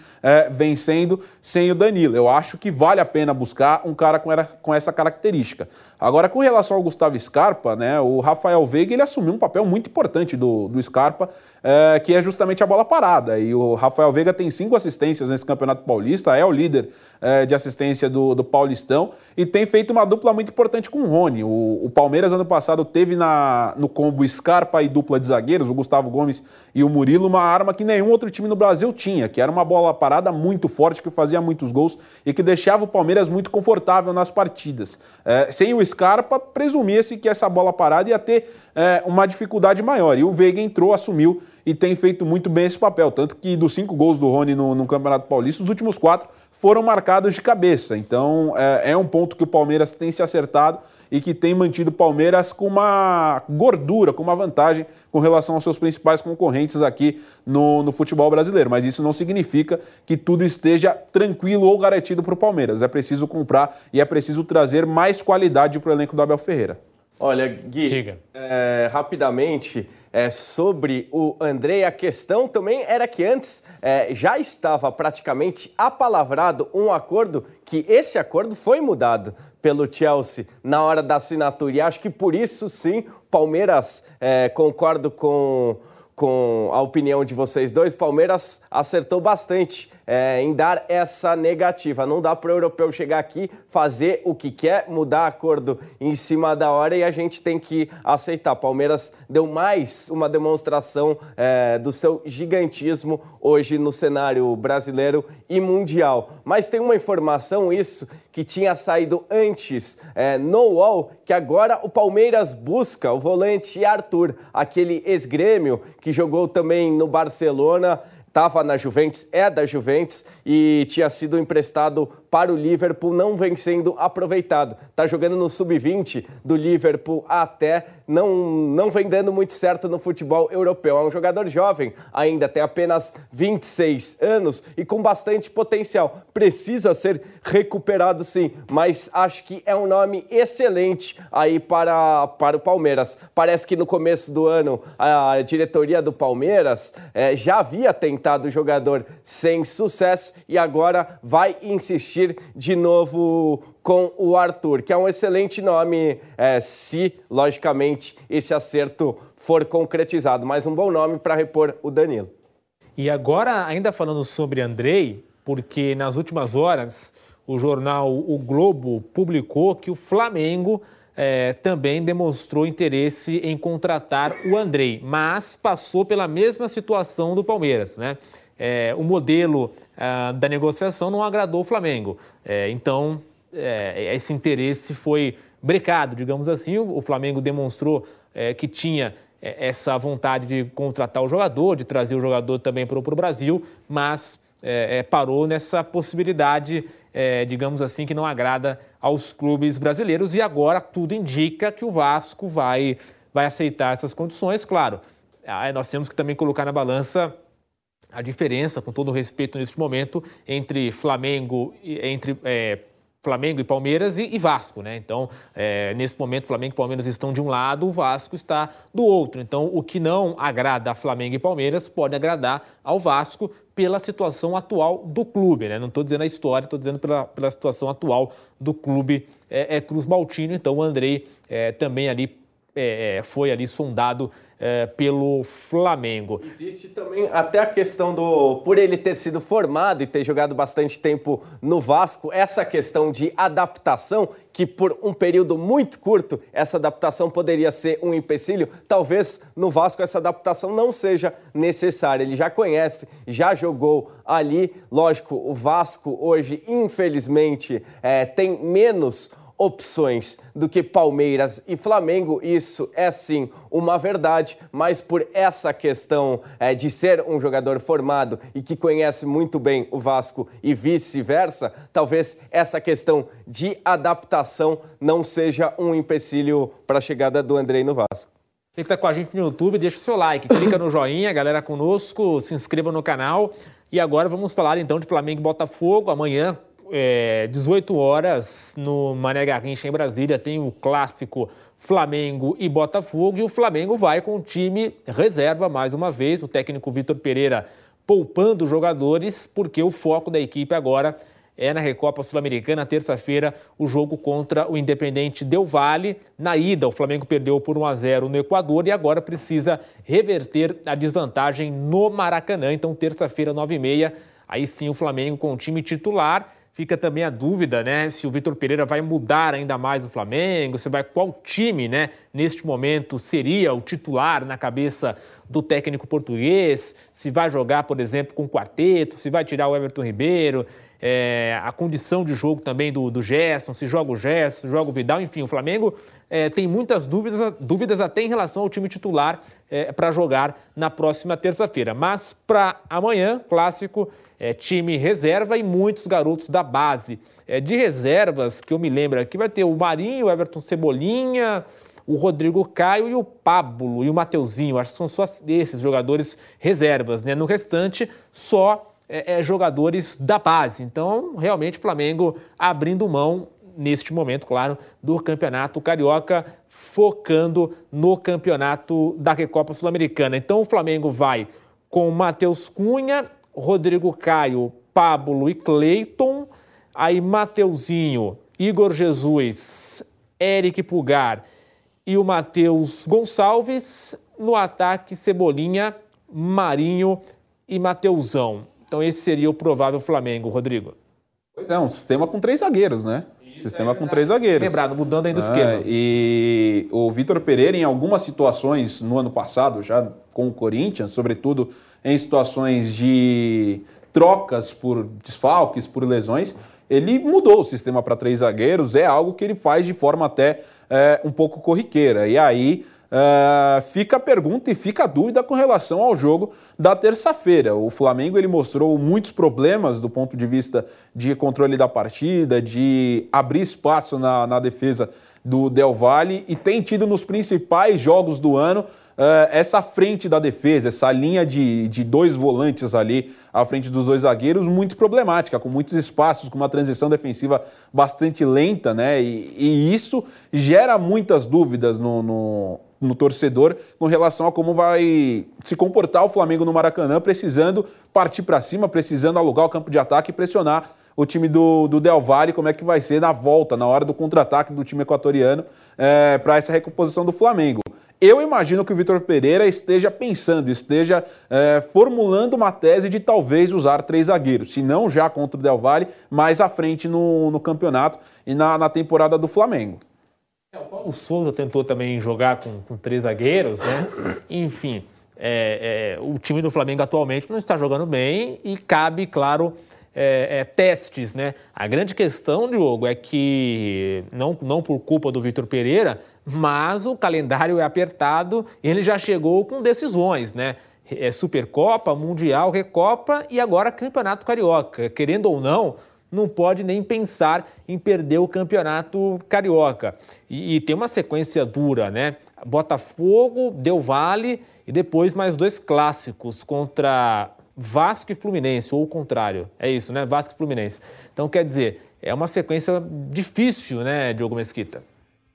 vencendo sem o Danilo. Eu acho que vale a pena buscar um cara com, era, com essa característica. Agora, com relação ao Gustavo Scarpa, né, o Rafael Veiga ele assumiu um papel muito importante do, do Scarpa, é, que é justamente a bola parada. E o Rafael Veiga tem cinco assistências nesse Campeonato Paulista, é o líder é, de assistência do, do Paulistão e tem feito uma dupla muito importante com o Rony. O, o Palmeiras, ano passado, teve na, no combo Scarpa e dupla de zagueiros, o Gustavo Gomes e o Murilo, uma arma que nenhum outro time no Brasil tinha, que era uma bola parada muito forte, que fazia muitos gols e que deixava o Palmeiras muito confortável nas partidas. É, sem o Scarpa, presumia-se que essa bola parada ia ter é, uma dificuldade maior. E o Veiga entrou, assumiu e tem feito muito bem esse papel. Tanto que dos cinco gols do Rony no, no Campeonato Paulista, os últimos quatro foram marcados de cabeça. Então é, é um ponto que o Palmeiras tem se acertado e que tem mantido o Palmeiras com uma gordura, com uma vantagem com relação aos seus principais concorrentes aqui no, no futebol brasileiro. Mas isso não significa que tudo esteja tranquilo ou garantido para o Palmeiras. É preciso comprar e é preciso trazer mais qualidade para o elenco do Abel Ferreira. Olha, Gui, é, rapidamente, é, sobre o André, a questão também era que antes é, já estava praticamente apalavrado um acordo, que esse acordo foi mudado pelo Chelsea na hora da assinatura. E acho que por isso, sim, Palmeiras, é, concordo com com a opinião de vocês dois, Palmeiras acertou bastante é, em dar essa negativa. Não dá para o europeu chegar aqui, fazer o que quer, mudar acordo em cima da hora e a gente tem que aceitar. Palmeiras deu mais uma demonstração é, do seu gigantismo hoje no cenário brasileiro e mundial. Mas tem uma informação, isso, que tinha saído antes é, no UOL, que agora o Palmeiras busca o volante Arthur, aquele ex-grêmio que jogou também no Barcelona estava na Juventus, é da Juventus e tinha sido emprestado para o Liverpool, não vem sendo aproveitado. Está jogando no sub-20 do Liverpool até, não, não vem dando muito certo no futebol europeu. É um jogador jovem, ainda tem apenas 26 anos e com bastante potencial. Precisa ser recuperado sim, mas acho que é um nome excelente aí para, para o Palmeiras. Parece que no começo do ano a diretoria do Palmeiras é, já havia tentado o jogador sem sucesso e agora vai insistir de novo com o Arthur, que é um excelente nome, é, se, logicamente, esse acerto for concretizado. Mas um bom nome para repor o Danilo. E agora, ainda falando sobre Andrei, porque nas últimas horas o jornal O Globo publicou que o Flamengo é, também demonstrou interesse em contratar o Andrei, mas passou pela mesma situação do Palmeiras, né? É, o modelo ah, da negociação não agradou o Flamengo. É, então, é, esse interesse foi brecado, digamos assim. O, o Flamengo demonstrou é, que tinha é, essa vontade de contratar o jogador, de trazer o jogador também para o Brasil, mas parou nessa possibilidade, digamos assim, que não agrada aos clubes brasileiros. E agora tudo indica que o Vasco vai, vai aceitar essas condições. Claro, nós temos que também colocar na balança a diferença, com todo o respeito neste momento, entre Flamengo, entre é, Flamengo e Palmeiras e, e Vasco, né? Então, é, nesse momento, Flamengo e Palmeiras estão de um lado, o Vasco está do outro. Então, o que não agrada a Flamengo e Palmeiras pode agradar ao Vasco pela situação atual do clube, né? Não estou dizendo a história, estou dizendo pela, pela situação atual do clube é, é Cruz Maltino. Então, o Andrei é, também ali é, foi ali sondado é, pelo Flamengo. Existe também até a questão do. Por ele ter sido formado e ter jogado bastante tempo no Vasco, essa questão de adaptação, que por um período muito curto, essa adaptação poderia ser um empecilho. Talvez no Vasco essa adaptação não seja necessária. Ele já conhece, já jogou ali. Lógico, o Vasco hoje, infelizmente, é, tem menos opções do que Palmeiras e Flamengo. Isso é sim uma verdade, mas por essa questão é, de ser um jogador formado e que conhece muito bem o Vasco e vice-versa, talvez essa questão de adaptação não seja um empecilho para a chegada do Andrei no Vasco. Você que está com a gente no YouTube, deixa o seu like, clica no joinha, galera conosco, se inscreva no canal. E agora vamos falar então de Flamengo e Botafogo. Amanhã, é, 18 horas, no Mané Garrincha, em Brasília, tem o clássico Flamengo e Botafogo. E o Flamengo vai com o time reserva mais uma vez. O técnico Vitor Pereira poupando jogadores, porque o foco da equipe agora é na Recopa Sul-Americana, terça-feira, o jogo contra o Independente Del Vale. Na ida, o Flamengo perdeu por 1 a 0 no Equador e agora precisa reverter a desvantagem no Maracanã. Então, terça-feira, 9h30, aí sim o Flamengo com o time titular. Fica também a dúvida, né, se o Vitor Pereira vai mudar ainda mais o Flamengo, se vai qual time, né, neste momento seria o titular na cabeça do técnico português, se vai jogar, por exemplo, com quarteto, se vai tirar o Everton Ribeiro, é, a condição de jogo também do, do Gerson, se joga o Gerson, se joga o Vidal, enfim, o Flamengo é, tem muitas dúvidas, dúvidas até em relação ao time titular é, para jogar na próxima terça-feira. Mas para amanhã, clássico, é, time reserva e muitos garotos da base. É, de reservas, que eu me lembro aqui, vai ter o Marinho, o Everton Cebolinha, o Rodrigo Caio e o Pablo e o Mateuzinho. Acho que são só esses jogadores reservas. Né? No restante, só é, é, jogadores da base. Então, realmente, o Flamengo abrindo mão, neste momento, claro, do campeonato carioca, focando no campeonato da Recopa Sul-Americana. Então, o Flamengo vai com Matheus Cunha Rodrigo Caio, Pablo e Cleiton, aí Mateuzinho, Igor Jesus, Eric Pugar e o Matheus Gonçalves, no ataque Cebolinha, Marinho e Mateuzão. Então esse seria o provável Flamengo, Rodrigo. Pois é, um sistema com três zagueiros, né? Isso sistema é com três zagueiros. Lembrado, mudando aí do ah, esquema. E o Vitor Pereira, em algumas situações no ano passado, já com o Corinthians, sobretudo em situações de trocas por desfalques, por lesões, ele mudou o sistema para três zagueiros, é algo que ele faz de forma até é, um pouco corriqueira. E aí é, fica a pergunta e fica a dúvida com relação ao jogo da terça-feira. O Flamengo ele mostrou muitos problemas do ponto de vista de controle da partida, de abrir espaço na, na defesa do Del Valle e tem tido nos principais jogos do ano uh, essa frente da defesa, essa linha de, de dois volantes ali à frente dos dois zagueiros, muito problemática, com muitos espaços, com uma transição defensiva bastante lenta, né? E, e isso gera muitas dúvidas no, no, no torcedor com relação a como vai se comportar o Flamengo no Maracanã, precisando partir para cima, precisando alugar o campo de ataque e pressionar o time do, do Del Valle, como é que vai ser na volta, na hora do contra-ataque do time equatoriano, é, para essa recomposição do Flamengo. Eu imagino que o Vitor Pereira esteja pensando, esteja é, formulando uma tese de talvez usar três zagueiros, se não já contra o Del Valle, mais à frente no, no campeonato e na, na temporada do Flamengo. É, o Paulo Souza tentou também jogar com, com três zagueiros, né? Enfim, é, é, o time do Flamengo atualmente não está jogando bem e cabe, claro, é, é, testes, né? A grande questão, Diogo, é que, não, não por culpa do Vitor Pereira, mas o calendário é apertado e ele já chegou com decisões, né? É Supercopa, Mundial, Recopa e agora Campeonato Carioca. Querendo ou não, não pode nem pensar em perder o Campeonato Carioca. E, e tem uma sequência dura, né? Botafogo, Del Vale e depois mais dois clássicos contra Vasco e Fluminense, ou o contrário. É isso, né? Vasco e Fluminense. Então, quer dizer, é uma sequência difícil, né, Diogo Mesquita?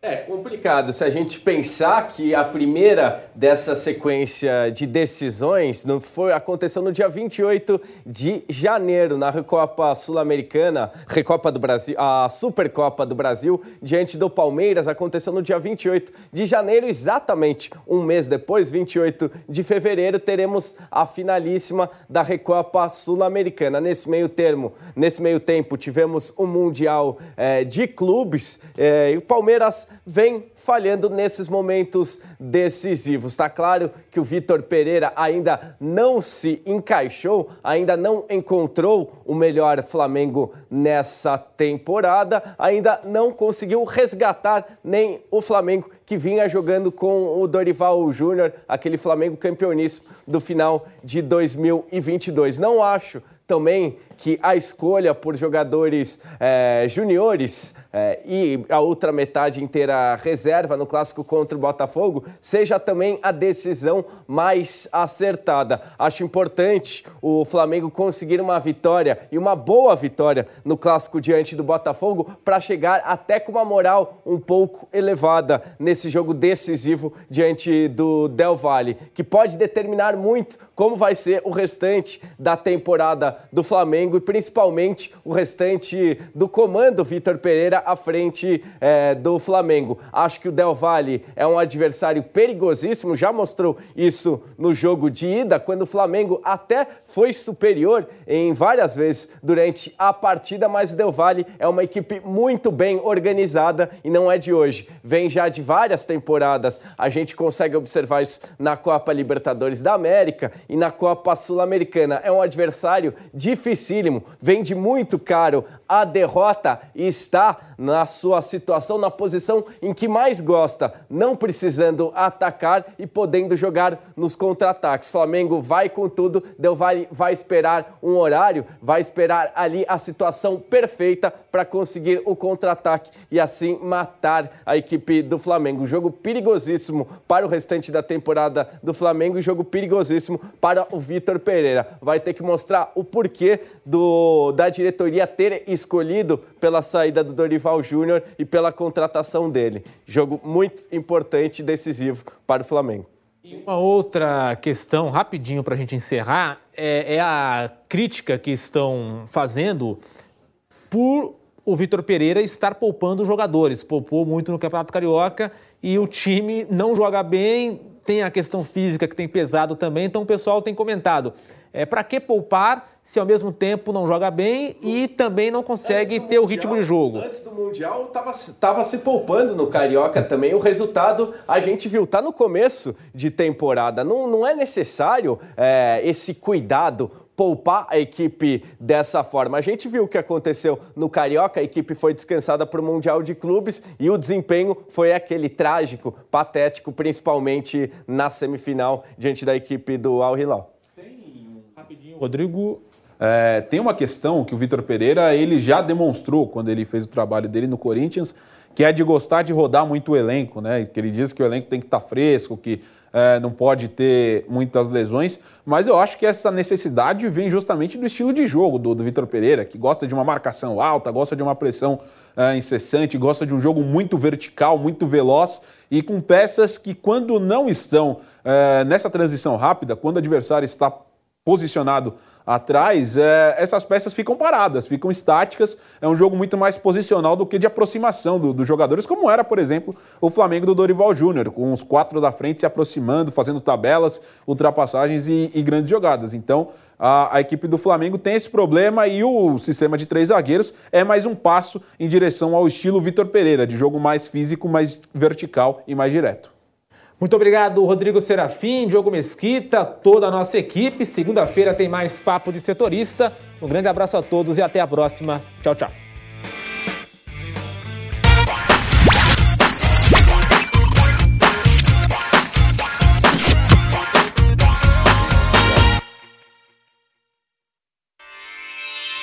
É complicado se a gente pensar que a primeira dessa sequência de decisões não foi aconteceu no dia 28 de janeiro na Recopa Sul-Americana, Recopa do Brasil, a Supercopa do Brasil diante do Palmeiras aconteceu no dia 28 de janeiro, exatamente um mês depois, 28 de fevereiro, teremos a finalíssima da Recopa Sul-Americana. Nesse meio termo, nesse meio tempo, tivemos o um Mundial é, de Clubes é, e o Palmeiras vem falhando nesses momentos decisivos. Está claro que o Vitor Pereira ainda não se encaixou, ainda não encontrou o melhor Flamengo nessa temporada, ainda não conseguiu resgatar nem o Flamengo que vinha jogando com o Dorival Júnior, aquele Flamengo campeoníssimo do final de 2022. Não acho também que a escolha por jogadores é, juniores é, e a outra metade inteira reserva no clássico contra o Botafogo seja também a decisão mais acertada. Acho importante o Flamengo conseguir uma vitória e uma boa vitória no clássico diante do Botafogo para chegar até com uma moral um pouco elevada nesse jogo decisivo diante do Del Valle, que pode determinar muito como vai ser o restante da temporada do Flamengo Flamengo e principalmente o restante do comando Vitor Pereira à frente é, do Flamengo. Acho que o Del Valle é um adversário perigosíssimo, já mostrou isso no jogo de ida, quando o Flamengo até foi superior em várias vezes durante a partida, mas o Del Valle é uma equipe muito bem organizada e não é de hoje. Vem já de várias temporadas. A gente consegue observar isso na Copa Libertadores da América e na Copa Sul-Americana. É um adversário dificílimo, vende muito caro a derrota está na sua situação, na posição em que mais gosta, não precisando atacar e podendo jogar nos contra-ataques. Flamengo vai com tudo, Del Valle vai esperar um horário, vai esperar ali a situação perfeita para conseguir o contra-ataque e assim matar a equipe do Flamengo. Jogo perigosíssimo para o restante da temporada do Flamengo e jogo perigosíssimo para o Vitor Pereira. Vai ter que mostrar o porquê do, da diretoria ter escolhido pela saída do Dorival Júnior e pela contratação dele. Jogo muito importante e decisivo para o Flamengo. E uma outra questão, rapidinho para a gente encerrar, é, é a crítica que estão fazendo por o Vitor Pereira estar poupando jogadores. Poupou muito no Campeonato Carioca e o time não joga bem, tem a questão física que tem pesado também, então o pessoal tem comentado. É, para que poupar se ao mesmo tempo não joga bem e também não consegue ter mundial, o ritmo de jogo? Antes do Mundial, estava tava se poupando no Carioca também. O resultado a gente viu, tá no começo de temporada. Não, não é necessário é, esse cuidado poupar a equipe dessa forma. A gente viu o que aconteceu no Carioca, a equipe foi descansada para o Mundial de Clubes e o desempenho foi aquele trágico, patético, principalmente na semifinal diante da equipe do Al Hilal. Rodrigo, é, tem uma questão que o Vitor Pereira ele já demonstrou quando ele fez o trabalho dele no Corinthians, que é de gostar de rodar muito o elenco, né? Que ele diz que o elenco tem que estar tá fresco, que é, não pode ter muitas lesões, mas eu acho que essa necessidade vem justamente do estilo de jogo do, do Vitor Pereira, que gosta de uma marcação alta, gosta de uma pressão é, incessante, gosta de um jogo muito vertical, muito veloz e com peças que, quando não estão é, nessa transição rápida, quando o adversário está posicionado atrás, é, essas peças ficam paradas, ficam estáticas. É um jogo muito mais posicional do que de aproximação dos do jogadores, como era, por exemplo, o Flamengo do Dorival Júnior, com os quatro da frente se aproximando, fazendo tabelas, ultrapassagens e, e grandes jogadas. Então, a, a, equipe do Flamengo tem esse problema e o sistema de três zagueiros é mais um passo em direção ao estilo Vitor Pereira, de jogo mais físico, mais vertical e mais direto. Muito obrigado, Rodrigo Serafim, Diogo Mesquita, toda a nossa equipe. Segunda-feira tem mais Papo de Setorista. Um grande abraço a todos e até a próxima. Tchau, tchau.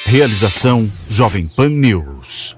Realização Jovem Pan News.